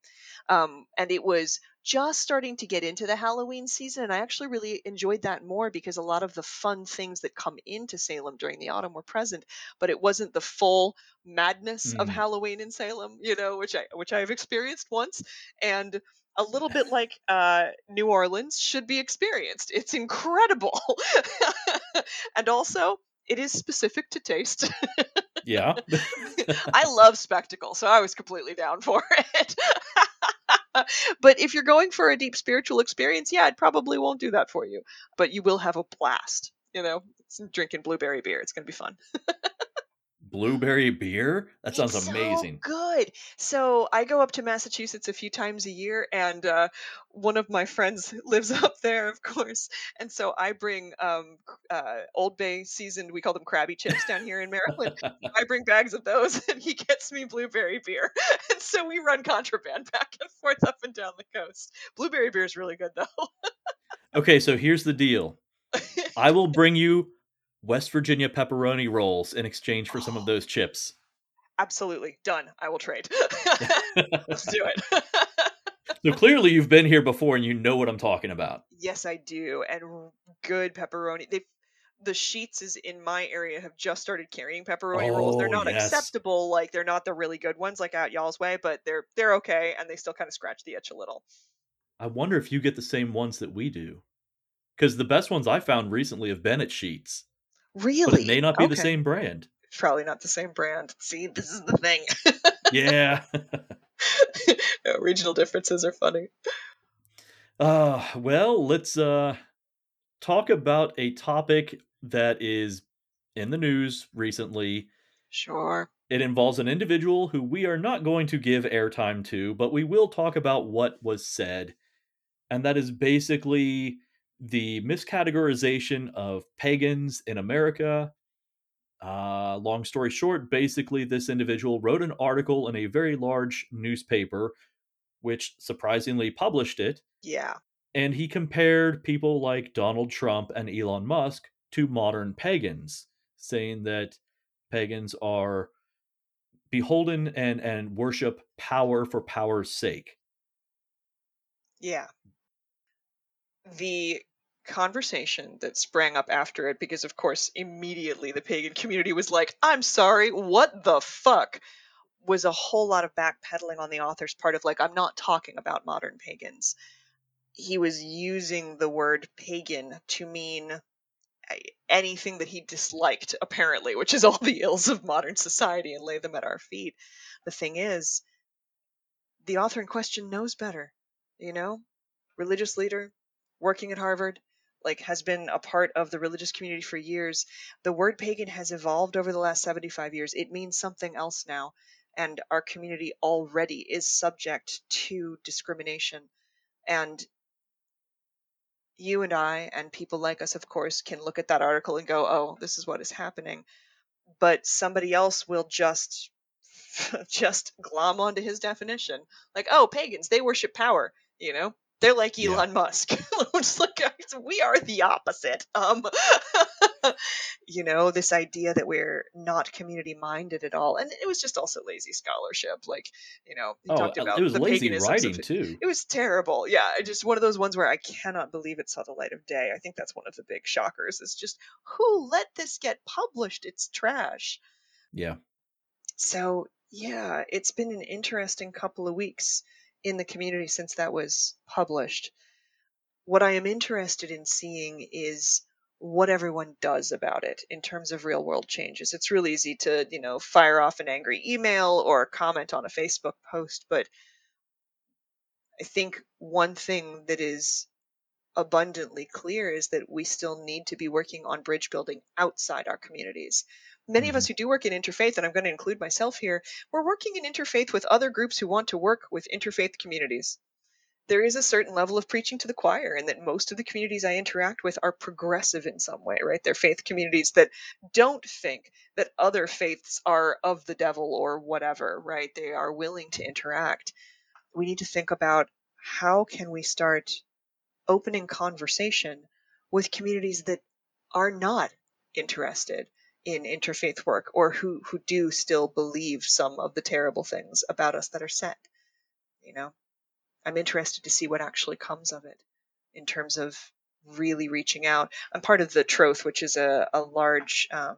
um, and it was just starting to get into the Halloween season, and I actually really enjoyed that more because a lot of the fun things that come into Salem during the autumn were present, but it wasn't the full madness of Mm. Halloween in Salem, you know, which I which I have experienced once, and a little bit like uh, New Orleans should be experienced. It's incredible. and also, it is specific to taste. Yeah. I love spectacle, so I was completely down for it. but if you're going for a deep spiritual experience, yeah, it probably won't do that for you. But you will have a blast. You know, drinking blueberry beer. It's going to be fun. Blueberry beer? That sounds It's so amazing. good. So I go up to Massachusetts a few times a year, and uh, one of my friends lives up there, of course. And so I bring um, uh, Old Bay seasoned, we call them crabby Chips down here in Maryland. I bring bags of those, and he gets me blueberry beer. And so we run contraband back and forth up and down the coast. Blueberry beer is really good, though. Okay, so here's the deal. I will bring you West Virginia pepperoni rolls in exchange for some of those chips. Absolutely done. I will trade. Let's do it. So clearly you've been here before and you know what I'm talking about. Yes, I do. And good pepperoni. They the Sheetz is in my area have just started carrying pepperoni rolls. They're Oh, not yes. acceptable, like they're not the really good ones like out y'all's way, but they're they're okay and they still kind of scratch the itch a little. I wonder if you get the same ones that we do. Because the best ones I found recently have been at Sheetz, Really? but it may not be the same brand. Probably not the same brand. See, this is the thing. Yeah. Uh, Regional differences are funny. Uh, well, let's uh, talk about a topic that is in the news recently. Sure. It involves an individual who we are not going to give airtime to, but we will talk about what was said. And that is basically the miscategorization of pagans in America. Uh, long story short, basically, this individual wrote an article in a very large newspaper, which surprisingly published it. Yeah. And he compared people like Donald Trump and Elon Musk to modern pagans, saying that pagans are beholden and, and worship power for power's sake. Yeah. The conversation that sprang up after it, because of course, immediately the pagan community was like, I'm sorry, what the fuck? Was a whole lot of backpedaling on the author's part of like, I'm not talking about modern pagans. He was using the word pagan to mean anything that he disliked, apparently, which is all the ills of modern society and lay them at our feet. The thing is, the author in question knows better, you know? Religious leader, working at Harvard, like has been a part of the religious community for years. The word pagan has evolved over the last 75 years. It means something else now, and our community already is subject to discrimination. And you and I, and people like us, of course, can look at that article and go, oh, this is what is happening. But somebody else will just just glom onto his definition. Like, oh, pagans, they worship power, you know? They're like Yeah. Elon Musk. just like we are the opposite. Um you know, this idea that we're not community minded at all. And it was just also lazy scholarship. Like, you know, he Oh, talked uh, about it was the lazy writing of too. it was terrible. Yeah, just one of those ones where I cannot believe it saw the light of day. I think that's one of the big shockers. Is just who let this get published? It's trash. Yeah. So yeah, it's been an interesting couple of weeks in the community since that was published. What I am interested in seeing is what everyone does about it in terms of real world changes. It's real easy to, you know, fire off an angry email or comment on a Facebook post, but I think one thing that is abundantly clear is that we still need to be working on bridge building outside our communities. Many of us Mhm. who do work in interfaith, and I'm going to include myself here, we're working in interfaith with other groups who want to work with interfaith communities. There is a certain level of preaching to the choir, and that most of the communities I interact with are progressive in some way, right? They're faith communities that don't think that other faiths are of the devil or whatever, right? They are willing to interact. We need to think about how can we start opening conversation with communities that are not interested in interfaith work or who who do still believe some of the terrible things about us that are said you know? I'm interested to see what actually comes of it in terms of really reaching out. I'm part of the troth which is a, a large um,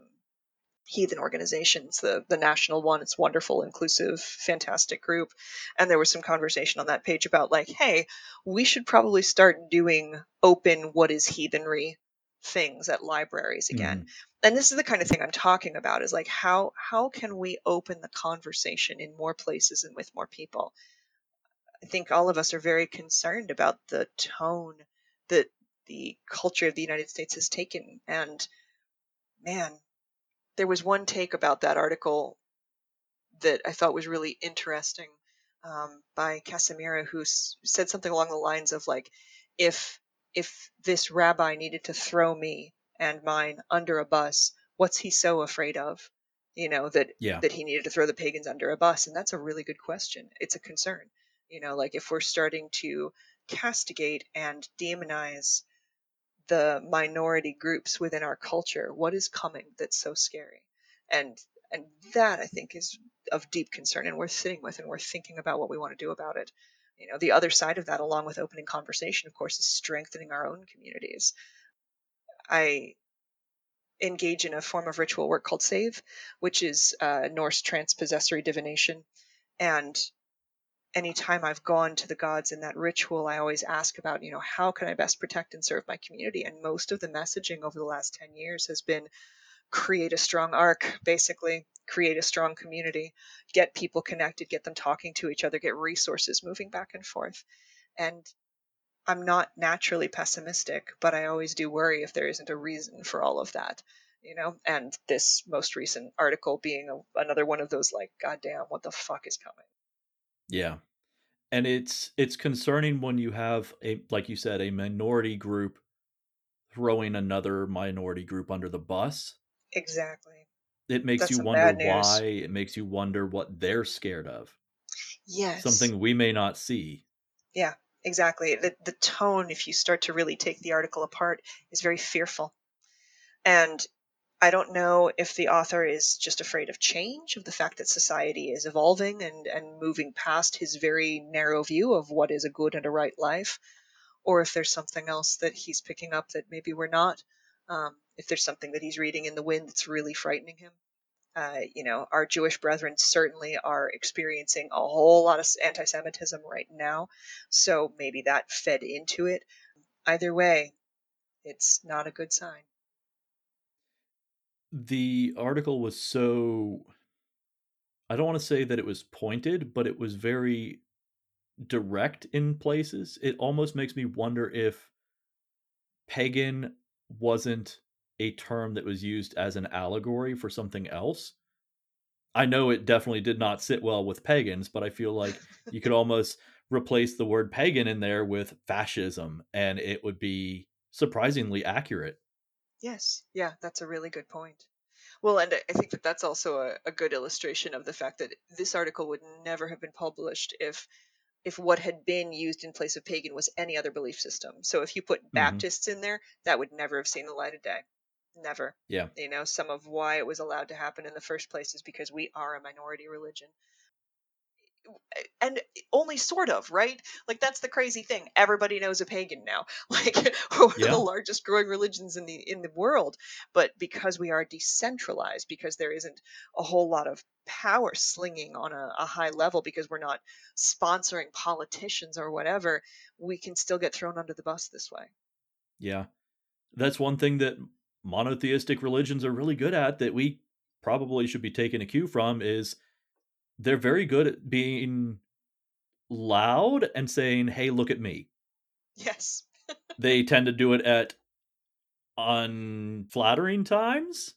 heathen organizations the the national one. It's wonderful inclusive fantastic group. And there was some conversation on that page about like hey we should probably start doing open what is heathenry things at libraries again. Mhm. and this is the kind of thing i'm talking about is like how how can we open the conversation in more places and with more people? I think all of us are very concerned about the tone that the culture of the united states has taken. And man there was one take about that article that I thought was really interesting um, by Casimira, who s- said something along the lines of like, if if this rabbi needed to throw me and mine under a bus, what's he so afraid of? You know that Yeah. that he needed to throw the pagans under a bus, and that's a really good question. It's a concern. You know, like if we're starting to castigate and demonize the minority groups within our culture, what is coming that's so scary? And and that I think is of deep concern and worth sitting with and worth thinking about what we want to do about it. You know, the other side of that, along with opening conversation, of course, is strengthening our own communities. I engage in a form of ritual work called Save, which is uh, Norse transpossessory divination. And anytime I've gone to the gods in that ritual, I always ask about, you know, how can I best protect and serve my community? And most of the messaging over the last 10 years has been create a strong arc, basically, create a strong community, get people connected, get them talking to each other, get resources moving back and forth. And I'm not naturally pessimistic, but I always do worry if there isn't a reason for all of that. You know, and this most recent article being a, another one of those like, goddamn, what the fuck is coming? Yeah. And it's it's concerning when you have a like you said a minority group throwing another minority group under the bus. Exactly. It makes That's you wonder why. It makes you wonder what they're scared of. Yes. Something we may not see. Yeah, exactly. The the tone, if you start to really take the article apart, is very fearful. And I don't know if the author is just afraid of change, of the fact that society is evolving and, and moving past his very narrow view of what is a good and a right life, or if there's something else that he's picking up that maybe we're not. Um, if there's something that he's reading in the wind that's really frightening him. Uh, you know, our Jewish brethren certainly are experiencing a whole lot of anti Semitism right now. So maybe that fed into it. Either way, it's not a good sign. The article was so I don't want to say that it was pointed, but it was very direct in places. It almost makes me wonder if pagan wasn't a term that was used as an allegory for something else. I know it definitely did not sit well with pagans, but I feel like you could almost replace the word pagan in there with fascism and it would be surprisingly accurate. Yes, yeah, that's a really good point. Well, and I think that that's also a, a good illustration of the fact that this article would never have been published if if what had been used in place of pagan was any other belief system. So if you put Mhm. Baptists in there, that would never have seen the light of day. Never. Yeah. You know, some of why it was allowed to happen in the first place is because we are a minority religion. Eh, and only sort of, right? Like that's the crazy thing. Everybody knows a pagan now. Like we're one of Yeah. the largest growing religions in the in the world, but because we are decentralized, because there isn't a whole lot of power slinging on a, a high level, because we're not sponsoring politicians or whatever, we can still get thrown under the bus this way. Yeah. That's one thing that monotheistic religions are really good at that we probably should be taking a cue from is they're very good at being loud and saying, "Hey, look at me." Yes. They tend to do it at unflattering times,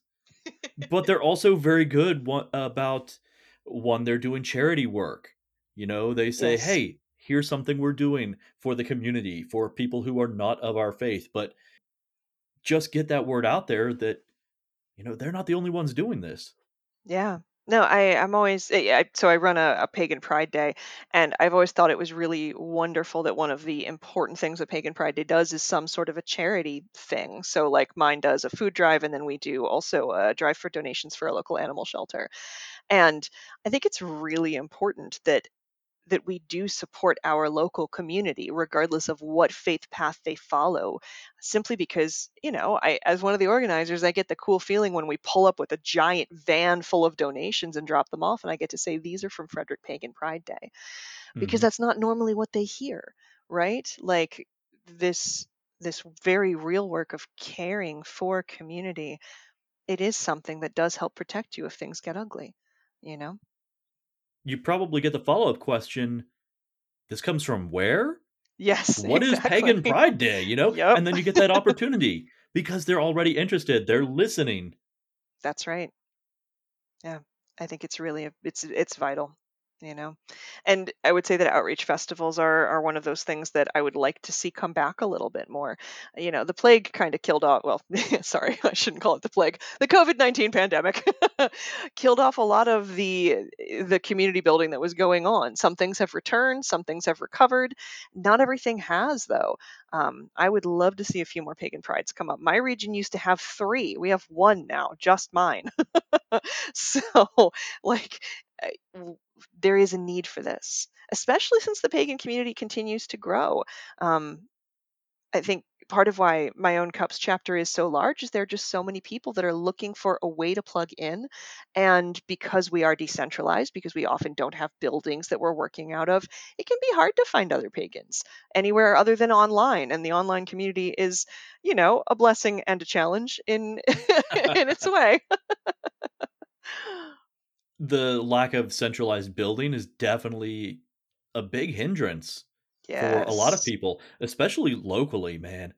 but they're also very good one, about when they're doing charity work. You know, they say, Yes. "Hey, here's something we're doing for the community, for people who are not of our faith." But just get that word out there that you know they're not the only ones doing this. Yeah. No, I I'm always eh, I, so I run a, a pagan pride day and I've always thought it was really wonderful that one of the important things that pagan pride day does is some sort of a charity thing. So like mine does a food drive and then we do also a drive for donations for a local animal shelter. And I think it's really important that that we do support our local community regardless of what faith path they follow simply because you know i as one of the organizers i get the cool feeling when we pull up with a giant van full of donations and drop them off and i get to say these are from frederick pagan pride day. Because Mhm. that's not normally what they hear right? Like this this very real work of caring for community it is something that does help protect you if things get ugly you know You probably get the follow up question: This comes from where? yes What is Pagan Pride Day? You know, yep and then you get that opportunity because they're already interested. They're listening. That's right. Yeah. I think it's really it's it's vital, you know. And I would say that outreach festivals are are one of those things that I would like to see come back a little bit more. You know, the plague kind of killed off well, sorry, I shouldn't call it the plague. The COVID-19 pandemic killed off a lot of the the community building that was going on. Some things have returned, some things have recovered. Not everything has though. Um, I would love to see a few more pagan prides come up. My region used to have three. We have one now, just mine. so like there is a need for this especially since the pagan community continues to grow. Um, i think part of why my own CUUPS chapter is so large is there are just so many people that are looking for a way to plug in and because we are decentralized because we often don't have buildings that we're working out of it can be hard to find other pagans anywhere other than online and the online community is you know a blessing and a challenge in in its way the lack of centralized building is definitely a big hindrance for a lot of people, especially locally, man.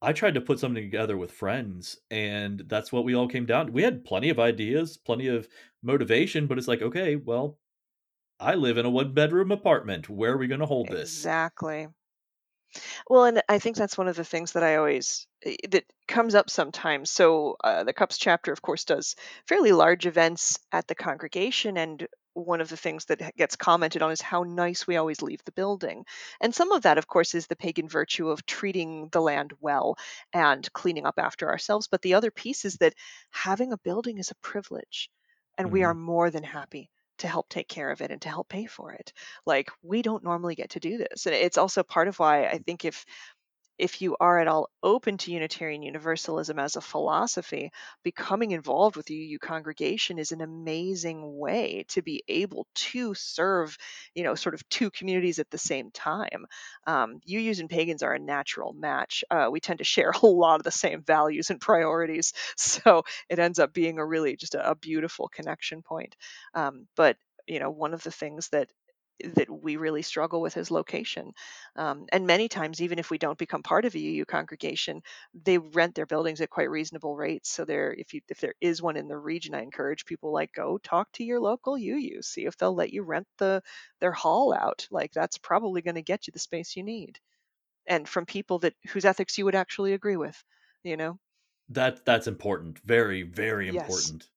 I tried to put something together with friends, and that's what we all came down to. We had plenty of ideas, plenty of motivation, but it's like, okay, well, I live in a one bedroom apartment. Where are we going to hold this? Exactly. Well, and I think that's one of the things that I always eh, that comes up sometimes. So uh, the CUUPS chapter, of course, does fairly large events at the congregation, and one of the things that gets commented on is how nice we always leave the building. And some of that, of course, is the pagan virtue of treating the land well and cleaning up after ourselves. But the other piece is that having a building is a privilege, and we are hmm more than happy to help take care of it and to help pay for it. Like we don't normally get to do this and it's also part of why i think if if you are at all open to Unitarian Universalism as a philosophy, becoming involved with the UU congregation is an amazing way to be able to serve, you know, sort of two communities at the same time. Um, UUs and pagans are a natural match. Uh, we tend to share a lot of the same values and priorities, so it ends up being a really just a, a beautiful connection point. Um, but you know, one of the things that that we really struggle with is location um, and many times, even if we don't become part of a UU congregation, they rent their buildings at quite reasonable rates. So there, if you if there is one in the region, I encourage people like go talk to your local UU, see if they'll let you rent the their hall out. Like that's probably going to get you the space you need, and from people that whose ethics you would actually agree with. You know. That that's important. Very, very Yes, important.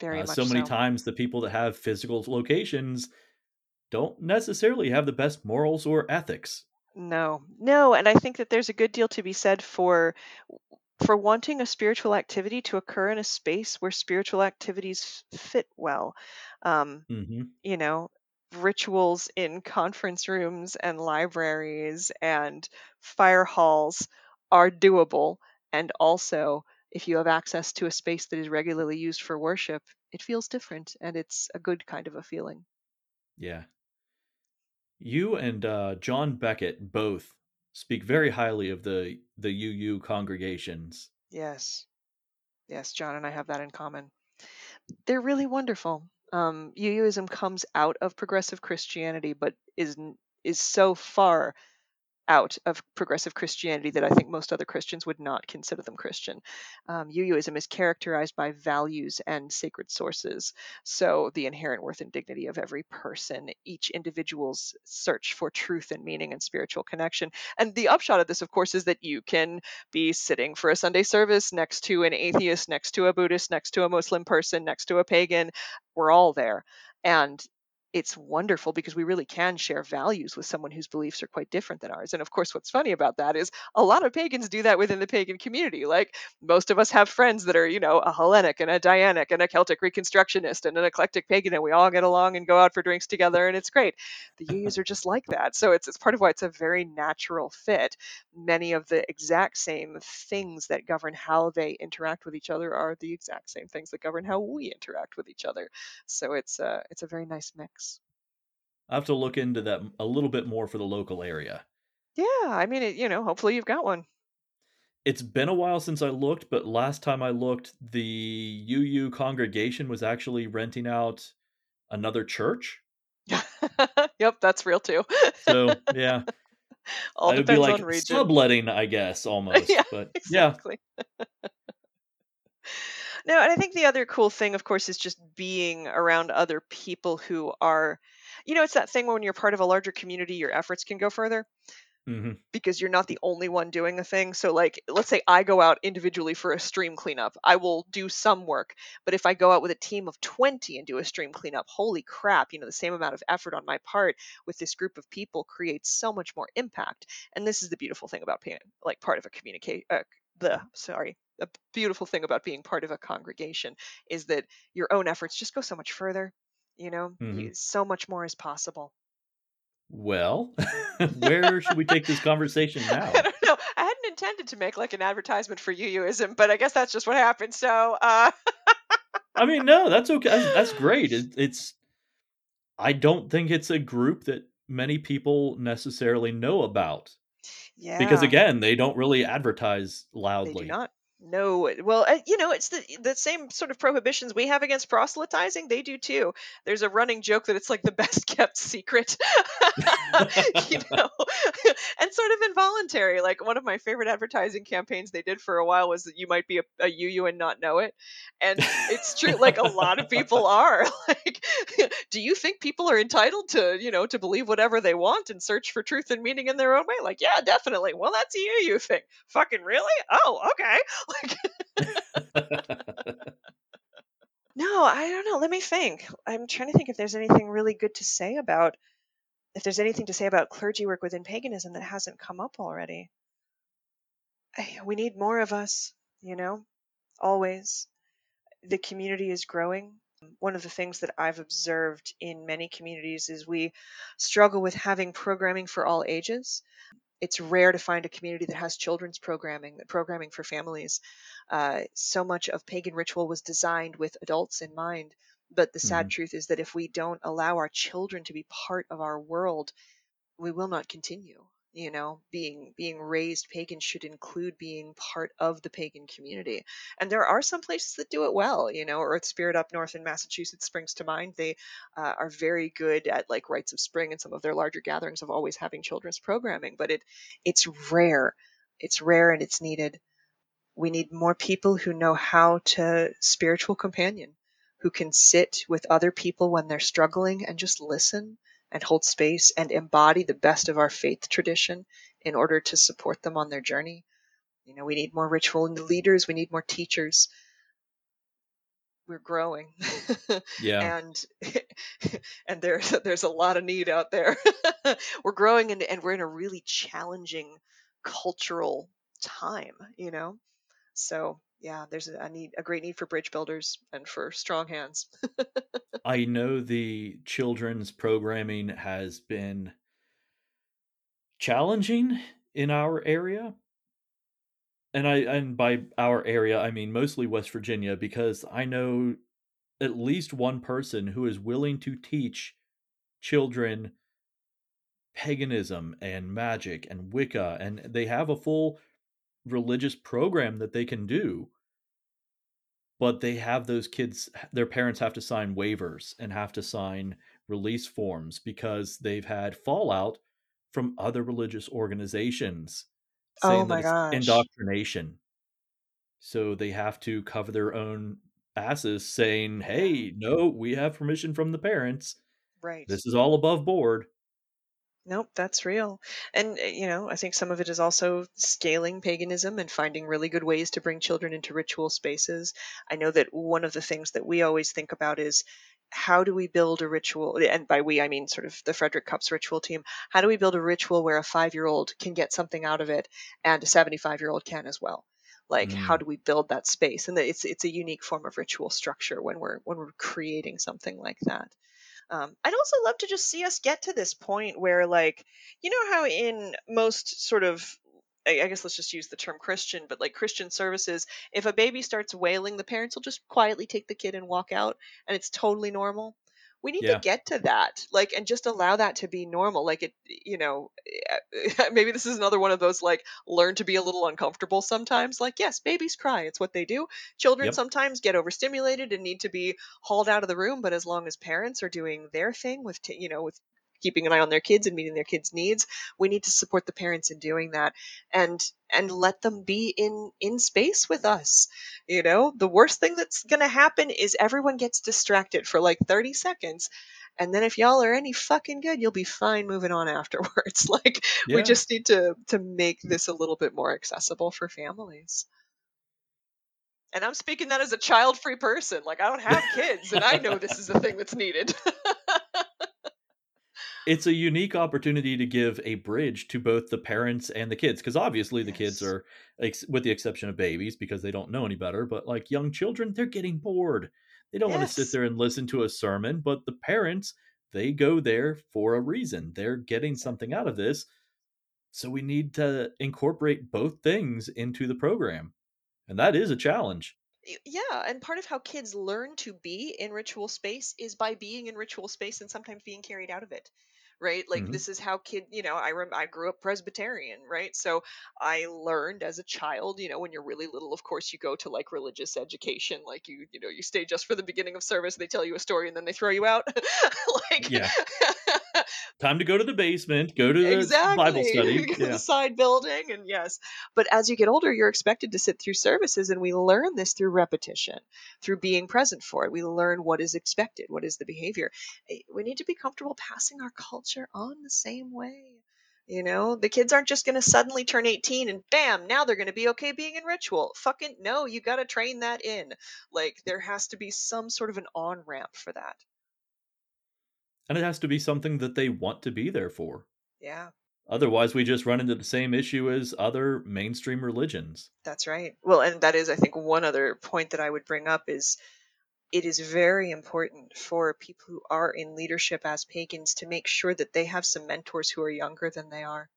very Uh, much so many so. times the people that have physical locations don't necessarily have the best morals or ethics. No, no, and I think that there's a good deal to be said for for wanting a spiritual activity to occur in a space where spiritual activities fit well. Um, hmm you know, rituals in conference rooms and libraries and fire halls are doable. And also, if you have access to a space that is regularly used for worship, it feels different and it's a good kind of a feeling. Yeah. You and uh, John Beckett both speak very highly of the the UU congregations. Yes, yes, John and I have that in common. They're really wonderful. Um, UUism comes out of progressive Christianity, but is is so far out of progressive Christianity that I think most other Christians would not consider them Christian. Um, UUism is characterized by values and sacred sources. So, the inherent worth and dignity of every person, each individual's search for truth and meaning and spiritual connection. And the upshot of this, of course, is that you can be sitting for a Sunday service next to an atheist, next to a Buddhist, next to a Muslim person, next to a pagan. We're all there. And it's wonderful because we really can share values with someone whose beliefs are quite different than ours. And of course, what's funny about that is a lot of pagans do that within the pagan community. Like most of us have friends that are, you know, a Hellenic and a Dianic and a Celtic Reconstructionist and an eclectic pagan, and we all get along and go out for drinks together, and it's great. The UUs are just like that. So it's, it's part of why it's a very natural fit. Many of the exact same things that govern how they interact with each other are the exact same things that govern how we interact with each other. So it's a, it's a very nice mix. I have to look into that a little bit more for the local area. Yeah, I mean, it, you know, hopefully you've got one. It's been a while since I looked, but last time I looked, the UU congregation was actually renting out another church. yep, that's real too. So yeah, All it would be like subletting, I guess, almost. yeah, But yeah, exactly. No, and I think the other cool thing, of course, is just being around other people who are, you know, it's that thing when you're part of a larger community, your efforts can go further hmm because you're not the only one doing a thing. So, like, let's say I go out individually for a stream cleanup, I will do some work. But if I go out with a team of 20 and do a stream cleanup, holy crap, you know, the same amount of effort on my part with this group of people creates so much more impact. And this is the beautiful thing about being like part of a communicate. Uh, the sorry, a beautiful thing about being part of a congregation is that your own efforts just go so much further. You know, hmm you, so much more is possible. Well, where should we take this conversation now I don't know. I hadn't intended to make like an advertisement for UUism, but I guess that's just what happened. So, uh, I mean, no, that's okay. That's, that's great. It, it's. I don't think it's a group that many people necessarily know about Yeah. because, again, they don't really advertise they do loudly. not. No, well, uh, you know, it's the the same sort of prohibitions we have against proselytizing. They do too. There's a running joke that it's like the best kept secret, you know, and sort of involuntary. Like one of my favorite advertising campaigns they did for a while was that you might be a, a UU and not know it, and it's true. Like a lot of people are. Like, do you think people are entitled to, you know, to believe whatever they want and search for truth and meaning in their own way? Like, yeah, definitely. Well, that's a UU thing. Fucking really? Oh, okay. No, I don't know. Let me think. I'm trying to think if there's anything really good to say about if there's anything to say about clergy work within paganism that hasn't come up already. We need more of us, you know, always. The community is growing. One of the things that I've observed in many communities is we struggle with having programming for all ages. It's rare to find a community that has children's programming, programming for families. Uh, so much of pagan ritual was designed with adults in mind. But the sad Mhm. truth is that if we don't allow our children to be part of our world, we will not continue. You know, being being raised pagan should include being part of the pagan community. And there are some places that do it well. You know, Earth Spirit up north in Massachusetts springs to mind. They uh, are very good at like rites of spring and some of their larger gatherings of always having children's programming. But it it's rare. It's rare and it's needed. We need more people who know how to spiritual companion, who can sit with other people when they're struggling and just listen and hold space and embody the best of our faith tradition in order to support them on their journey. You know, we need more ritual leaders, we need more teachers. We're growing. Yeah. and and there's there's a lot of need out there. we're growing and, and we're in a really challenging cultural time, you know? So yeah, there's a, a need a great need for bridge builders and for strong hands. I know the children's programming has been challenging in our area. And I and by our area I mean mostly West Virginia because I know at least one person who is willing to teach children paganism and magic and Wicca and they have a full religious program that they can do but they have those kids their parents have to sign waivers and have to sign release forms because they've had fallout from other religious organizations Oh saying that my gosh. indoctrination so they have to cover their own asses saying hey no we have permission from the parents Right. this is all above board Nope, that's real. And, uh, you know, I think some of it is also scaling paganism and finding really good ways to bring children into ritual spaces. I know that one of the things that we always think about is how do we build a ritual? And by we, I mean sort of the Frederick CUUPS ritual team. How do we build a ritual where a five year old can get something out of it and a 75 year old can as well? Like, how Mm, do we build that space? And that it's it's a unique form of ritual structure when we're when we're creating something like that. Um, I'd also love to just see us get to this point where, like, you know, how in most sort of, I guess let's just use the term Christian, but like Christian services, if a baby starts wailing, the parents will just quietly take the kid and walk out, and it's totally normal. We need to get to that, like, and just allow that to be normal. Like, it, you know, eh, maybe this is another one of those, like, learn to be a little uncomfortable sometimes. Like, yes, babies cry, it's what they do. Children yep sometimes get overstimulated and need to be hauled out of the room but as long as parents are doing their thing with t- you know with keeping an eye on their kids and meeting their kids needs we need to support the parents in doing that and and let them be in in space with us you know the worst thing that's going to happen is everyone gets distracted for like 30 seconds and then if y'all are any fucking good you'll be fine moving on afterwards like we just need to to make this a little bit more accessible for families and I'm speaking that as a child free person. Like, I don't have kids, and I know this is the thing that's needed. it's a unique opportunity to give a bridge to both the parents and the kids because obviously the kids are ex- with the exception of babies because they don't know any better but like young children they're getting bored. They don't want to sit there and listen to a sermon but the parents they go there for a reason. They're getting something out of this. So we need to incorporate both things into the program and that is a challenge. Yeah. And part of how kids learn to be in ritual space is by being in ritual space and sometimes being carried out of it. Right? Like hmm this is how kid, you know, I rem- I grew up Presbyterian, right? So I learned as a child, you know, when you're really little, of course, you go to like religious education, like you, you know, you stay just for the beginning of service, they tell you a story and then they throw you out. like yeah time to go to the basement go to the bible study Go to the side building and yes. But as you get older, you're expected to sit through services and we learn this through repetition, through being present for it. We learn what is expected, what is the behavior. Eh, We need to be comfortable passing our culture on the same way. You know, the kids aren't just going to suddenly turn 18 and bam, now they're going to be okay being in ritual. Fucking no, you got to train that in. Like there has to be some sort of an on ramp for that. and it has to be something that they want to be there for Yeah. Otherwise, we just run into the same issue as other mainstream religions. That's right. Well, and that is, I think, one other point that I would bring up is it is very important for people who are in leadership as pagans to make sure that they have some mentors who are younger than they are.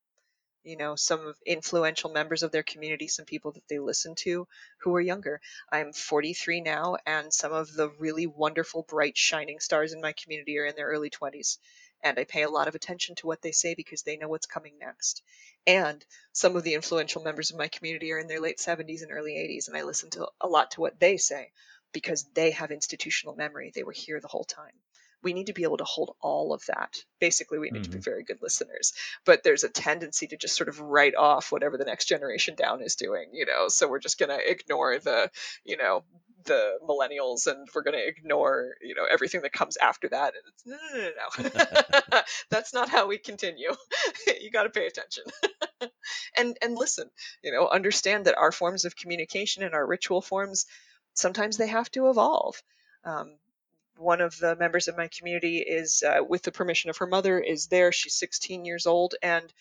You know, some influential members of their community, some people that they listen to who are younger. I'm 43 now, and some of the really wonderful, bright, shining stars in my community are in their early 20s. And I pay a lot of attention to what they say because they know what's coming next. And some of the influential members of my community are in their late 70s and early 80s, and I listen to a lot to what they say because they have institutional memory. They were here the whole time. We need to be able to hold all of that. Basically, we need to be hmm very good listeners. But there's a tendency to just sort of write off whatever the next generation down is doing, you know. So we're just going to ignore the, you know, the millennials and we're going to ignore, you know, everything that comes after that. And it's no, no, no, no. no. That's not how we continue. you got to pay attention. and and listen, you know, understand that our forms of communication and our ritual forms sometimes they have to evolve. Um, one of the members of my community is, uh, with the permission of her mother, is there. She's 16 years old and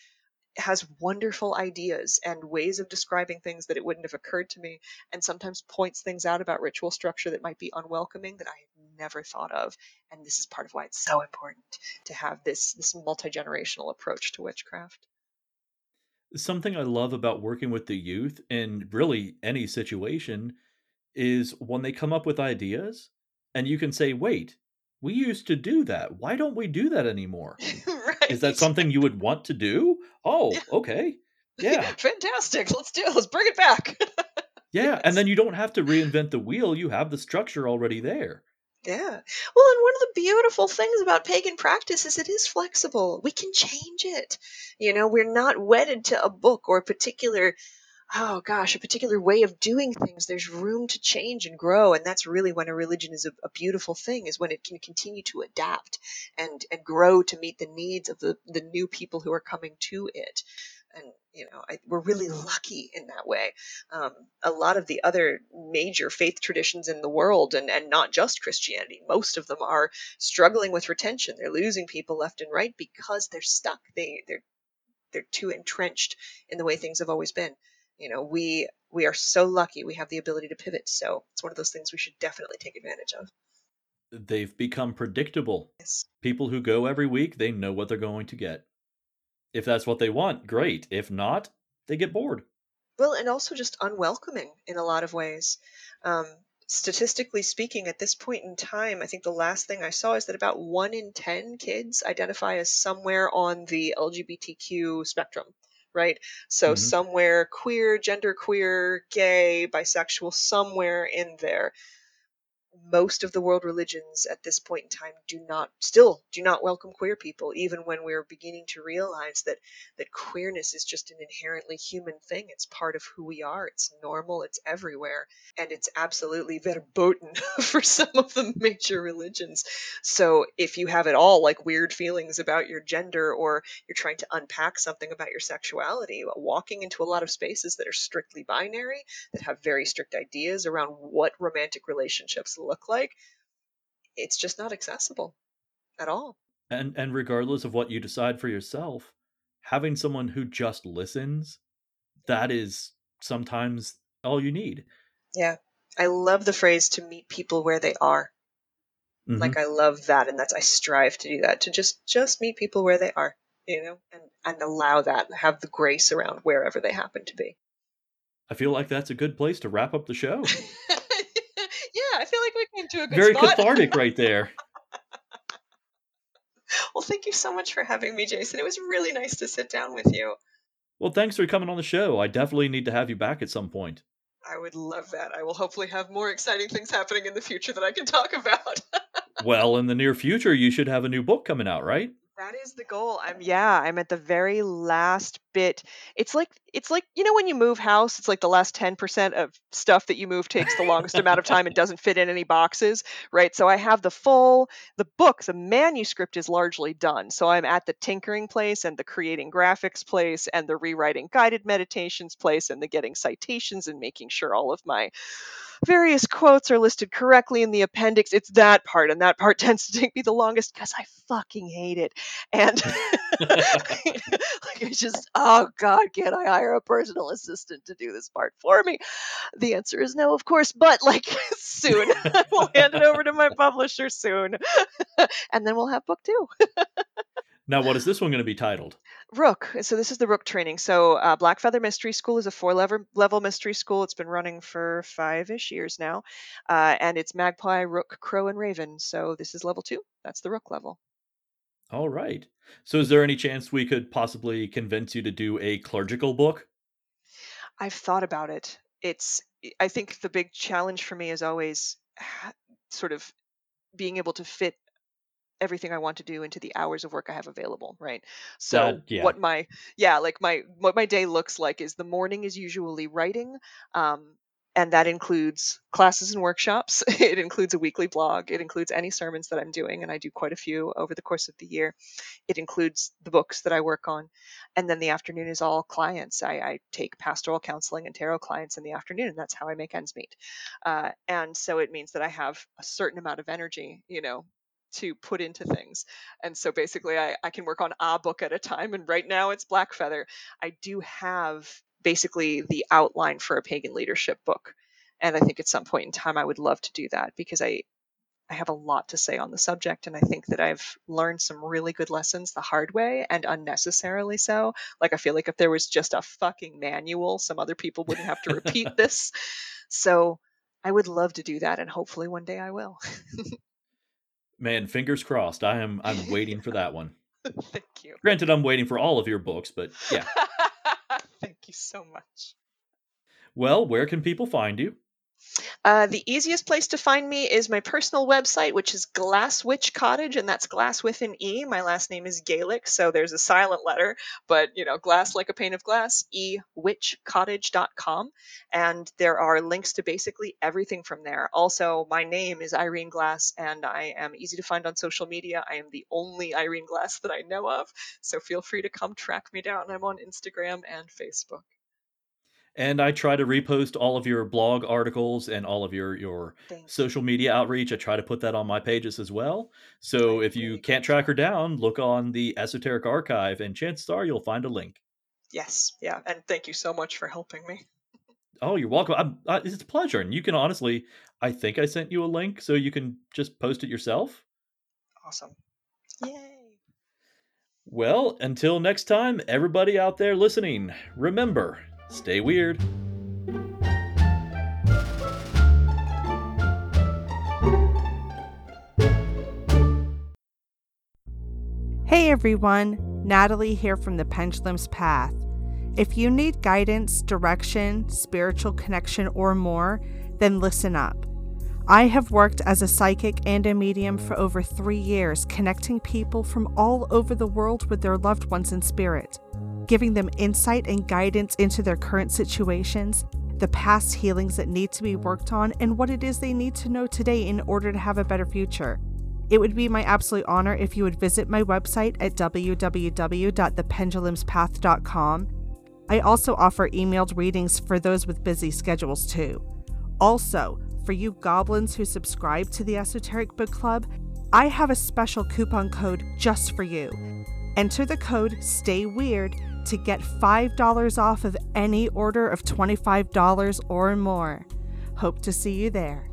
has wonderful ideas and ways of describing things that it wouldn't have occurred to me, and sometimes points things out about ritual structure that might be unwelcoming that I had never thought of. And this is part of why it's so important to have this this multi generational approach to witchcraft. Something I love about working with the youth in really any situation is when they come up with ideas and you can say, wait, we used to do that. Why don't we do that anymore? right. Is that something you would want to do? Oh, Yeah. okay. Yeah. Fantastic. Let's do it. Let's bring it back. Yeah. And then you don't have to reinvent the wheel. You have the structure already there. Yeah. Well, and one of the beautiful things about pagan practice is it is flexible. We can change it. You know, we're not wedded to a book or a particular, oh gosh, a particular way of doing things. There's room to change and grow. And that's really when a religion is a, a beautiful thing, is when it can continue to adapt and, and grow to meet the needs of the, the new people who are coming to it. And, you know, I, we're really lucky in that way. Um, a lot of the other major faith traditions in the world, and, and not just Christianity, most of them are struggling with retention. They're losing people left and right because they're stuck. They they're they're too entrenched in the way things have always been. You know, we we are so lucky we have the ability to pivot. So it's one of those things we should definitely take advantage of. They've become predictable. Yes. People who go every week, they know what they're going to get. If that's what they want, great. If not, they get bored. Well, and also just unwelcoming in a lot of ways. Um, statistically speaking, at this point in time, I think the last thing I saw is that about one in 10 kids identify as somewhere on the LGBTQ spectrum, right? So Mhm. somewhere queer, genderqueer, gay, bisexual, somewhere in there most of the world religions at this point in time do not still do not welcome queer people even when we're beginning to realize that that queerness is just an inherently human thing. It's part of who we are. It's normal. It's everywhere. And it's absolutely verboten for some of the major religions. So if you have at all like weird feelings about your gender or you're trying to unpack something about your sexuality walking into a lot of spaces that are strictly binary that have very strict ideas around what romantic relationships look like, it's just not accessible at all. And and regardless of what you decide for yourself, having someone who just listens, that is sometimes all you need. Yeah. I love the phrase to meet people where they are. Mhm. Like I love that and that's I strive to do that to just just meet people where they are, you know, and and allow that have the grace around wherever they happen to be. I feel like that's a good place to wrap up the show. yeah, I feel like we came to a good Very spot. cathartic right there. well, thank you so much for having me, Jason. It was really nice to sit down with you. Well, thanks for coming on the show. I definitely need to have you back at some point. I would love that. I will hopefully have more exciting things happening in the future that I can talk about. Well, in the near future, you should have a new book coming out, right? That is the goal. I'm yeah, I'm at the very last bit. It's like it's like you know when you move house, it's like the last 10% of stuff that you move takes the longest amount of time and doesn't fit in any boxes, right? So I have the full the book, the manuscript is largely done. So I'm at the tinkering place and the creating graphics place and the rewriting guided meditations place and the getting citations and making sure all of my various quotes are listed correctly in the appendix. It's that part, and that part tends to take me the longest because I fucking hate it. And like I just, oh god, can I hire a personal assistant to do this part for me? The answer is no, of course, but like soon. we'll hand it over to my publisher soon. and then we'll have book two. now, what is this one going to be titled? Rook. So this is the Rook training. So uh, Blackfeather Mystery School is a four level level mystery school. It's been running for five ish years now, uh, and it's Magpie, Rook, Crow, and Raven. So this is level two. That's the Rook level. All right. So, is there any chance we could possibly convince you to do a clerical book? I've thought about it. It's. I think the big challenge for me is always sort of being able to fit everything I want to do into the hours of work I have available, right? So That- yeah. what my yeah, like my what my day looks like is the morning is usually writing. Um and that includes classes and workshops. it includes a weekly blog. It includes any sermons that I'm doing, and I do quite a few over the course of the year. It includes the books that I work on. And then the afternoon is all clients. I, I take pastoral counseling and tarot clients in the afternoon, and that's how I make ends meet. Uh, and so it means that I have a certain amount of energy, you know, to put into things. And so basically, I, I can work on a book at a time. And right now it's Blackfeather. I do have basically the outline for a pagan leadership book. And I think at some point in time, I would love to do that because I, I have a lot to say on the subject. And I think that I've learned some really good lessons the hard way and unnecessarily so. Like, I feel like if there was just a fucking manual, some other people wouldn't have to repeat this. So I would love to do that. And hopefully one day I will. Man, fingers crossed. I am I'm waiting for that one. Thank you. Granted, I'm waiting for all of your books, but yeah. You so much. Well, where can people find you? Uh, the easiest place to find me is my personal website, which is Glasse Witch Cottage, and that's glass with an E. My last name is Gaelic, so there's a silent letter, but you know, glass like a pane of glass, e witchcottage.com. And there are links to basically everything from there. Also, my name is Irene Glasse, and I am easy to find on social media. I am the only Irene Glasse that I know of, so feel free to come track me down. I'm on Instagram and Facebook and I try to repost all of your blog articles and all of your your social media outreach. I try to put that on my pages as well. So if you can't track her down, look on the Esoteric Archive, and chances are you'll find a link. Yes, yeah, and thank you so much for helping me. Oh, you're welcome. I'm, uh, it's a pleasure, and you can honestly, I think I sent you a link, so you can just post it yourself. Awesome! Yay! Well, until next time, everybody out there listening, remember Stay weird. Hey everyone, Natalie here from the Pendulum's Path. If you need guidance, direction, spiritual connection, or more, then listen up. I have worked as a psychic and a medium for over three years, connecting people from all over the world with their loved ones in spirit giving them insight and guidance into their current situations, the past healings that need to be worked on, and what it is they need to know today in order to have a better future. It would be my absolute honor if you would visit my website at www.thependulumspath.com. I also offer emailed readings for those with busy schedules too. Also, for you goblins who subscribe to the Esoteric Book Club, I have a special coupon code just for you. Enter the code STAY WEIRD to get $5 off of any order of $25 or more. Hope to see you there.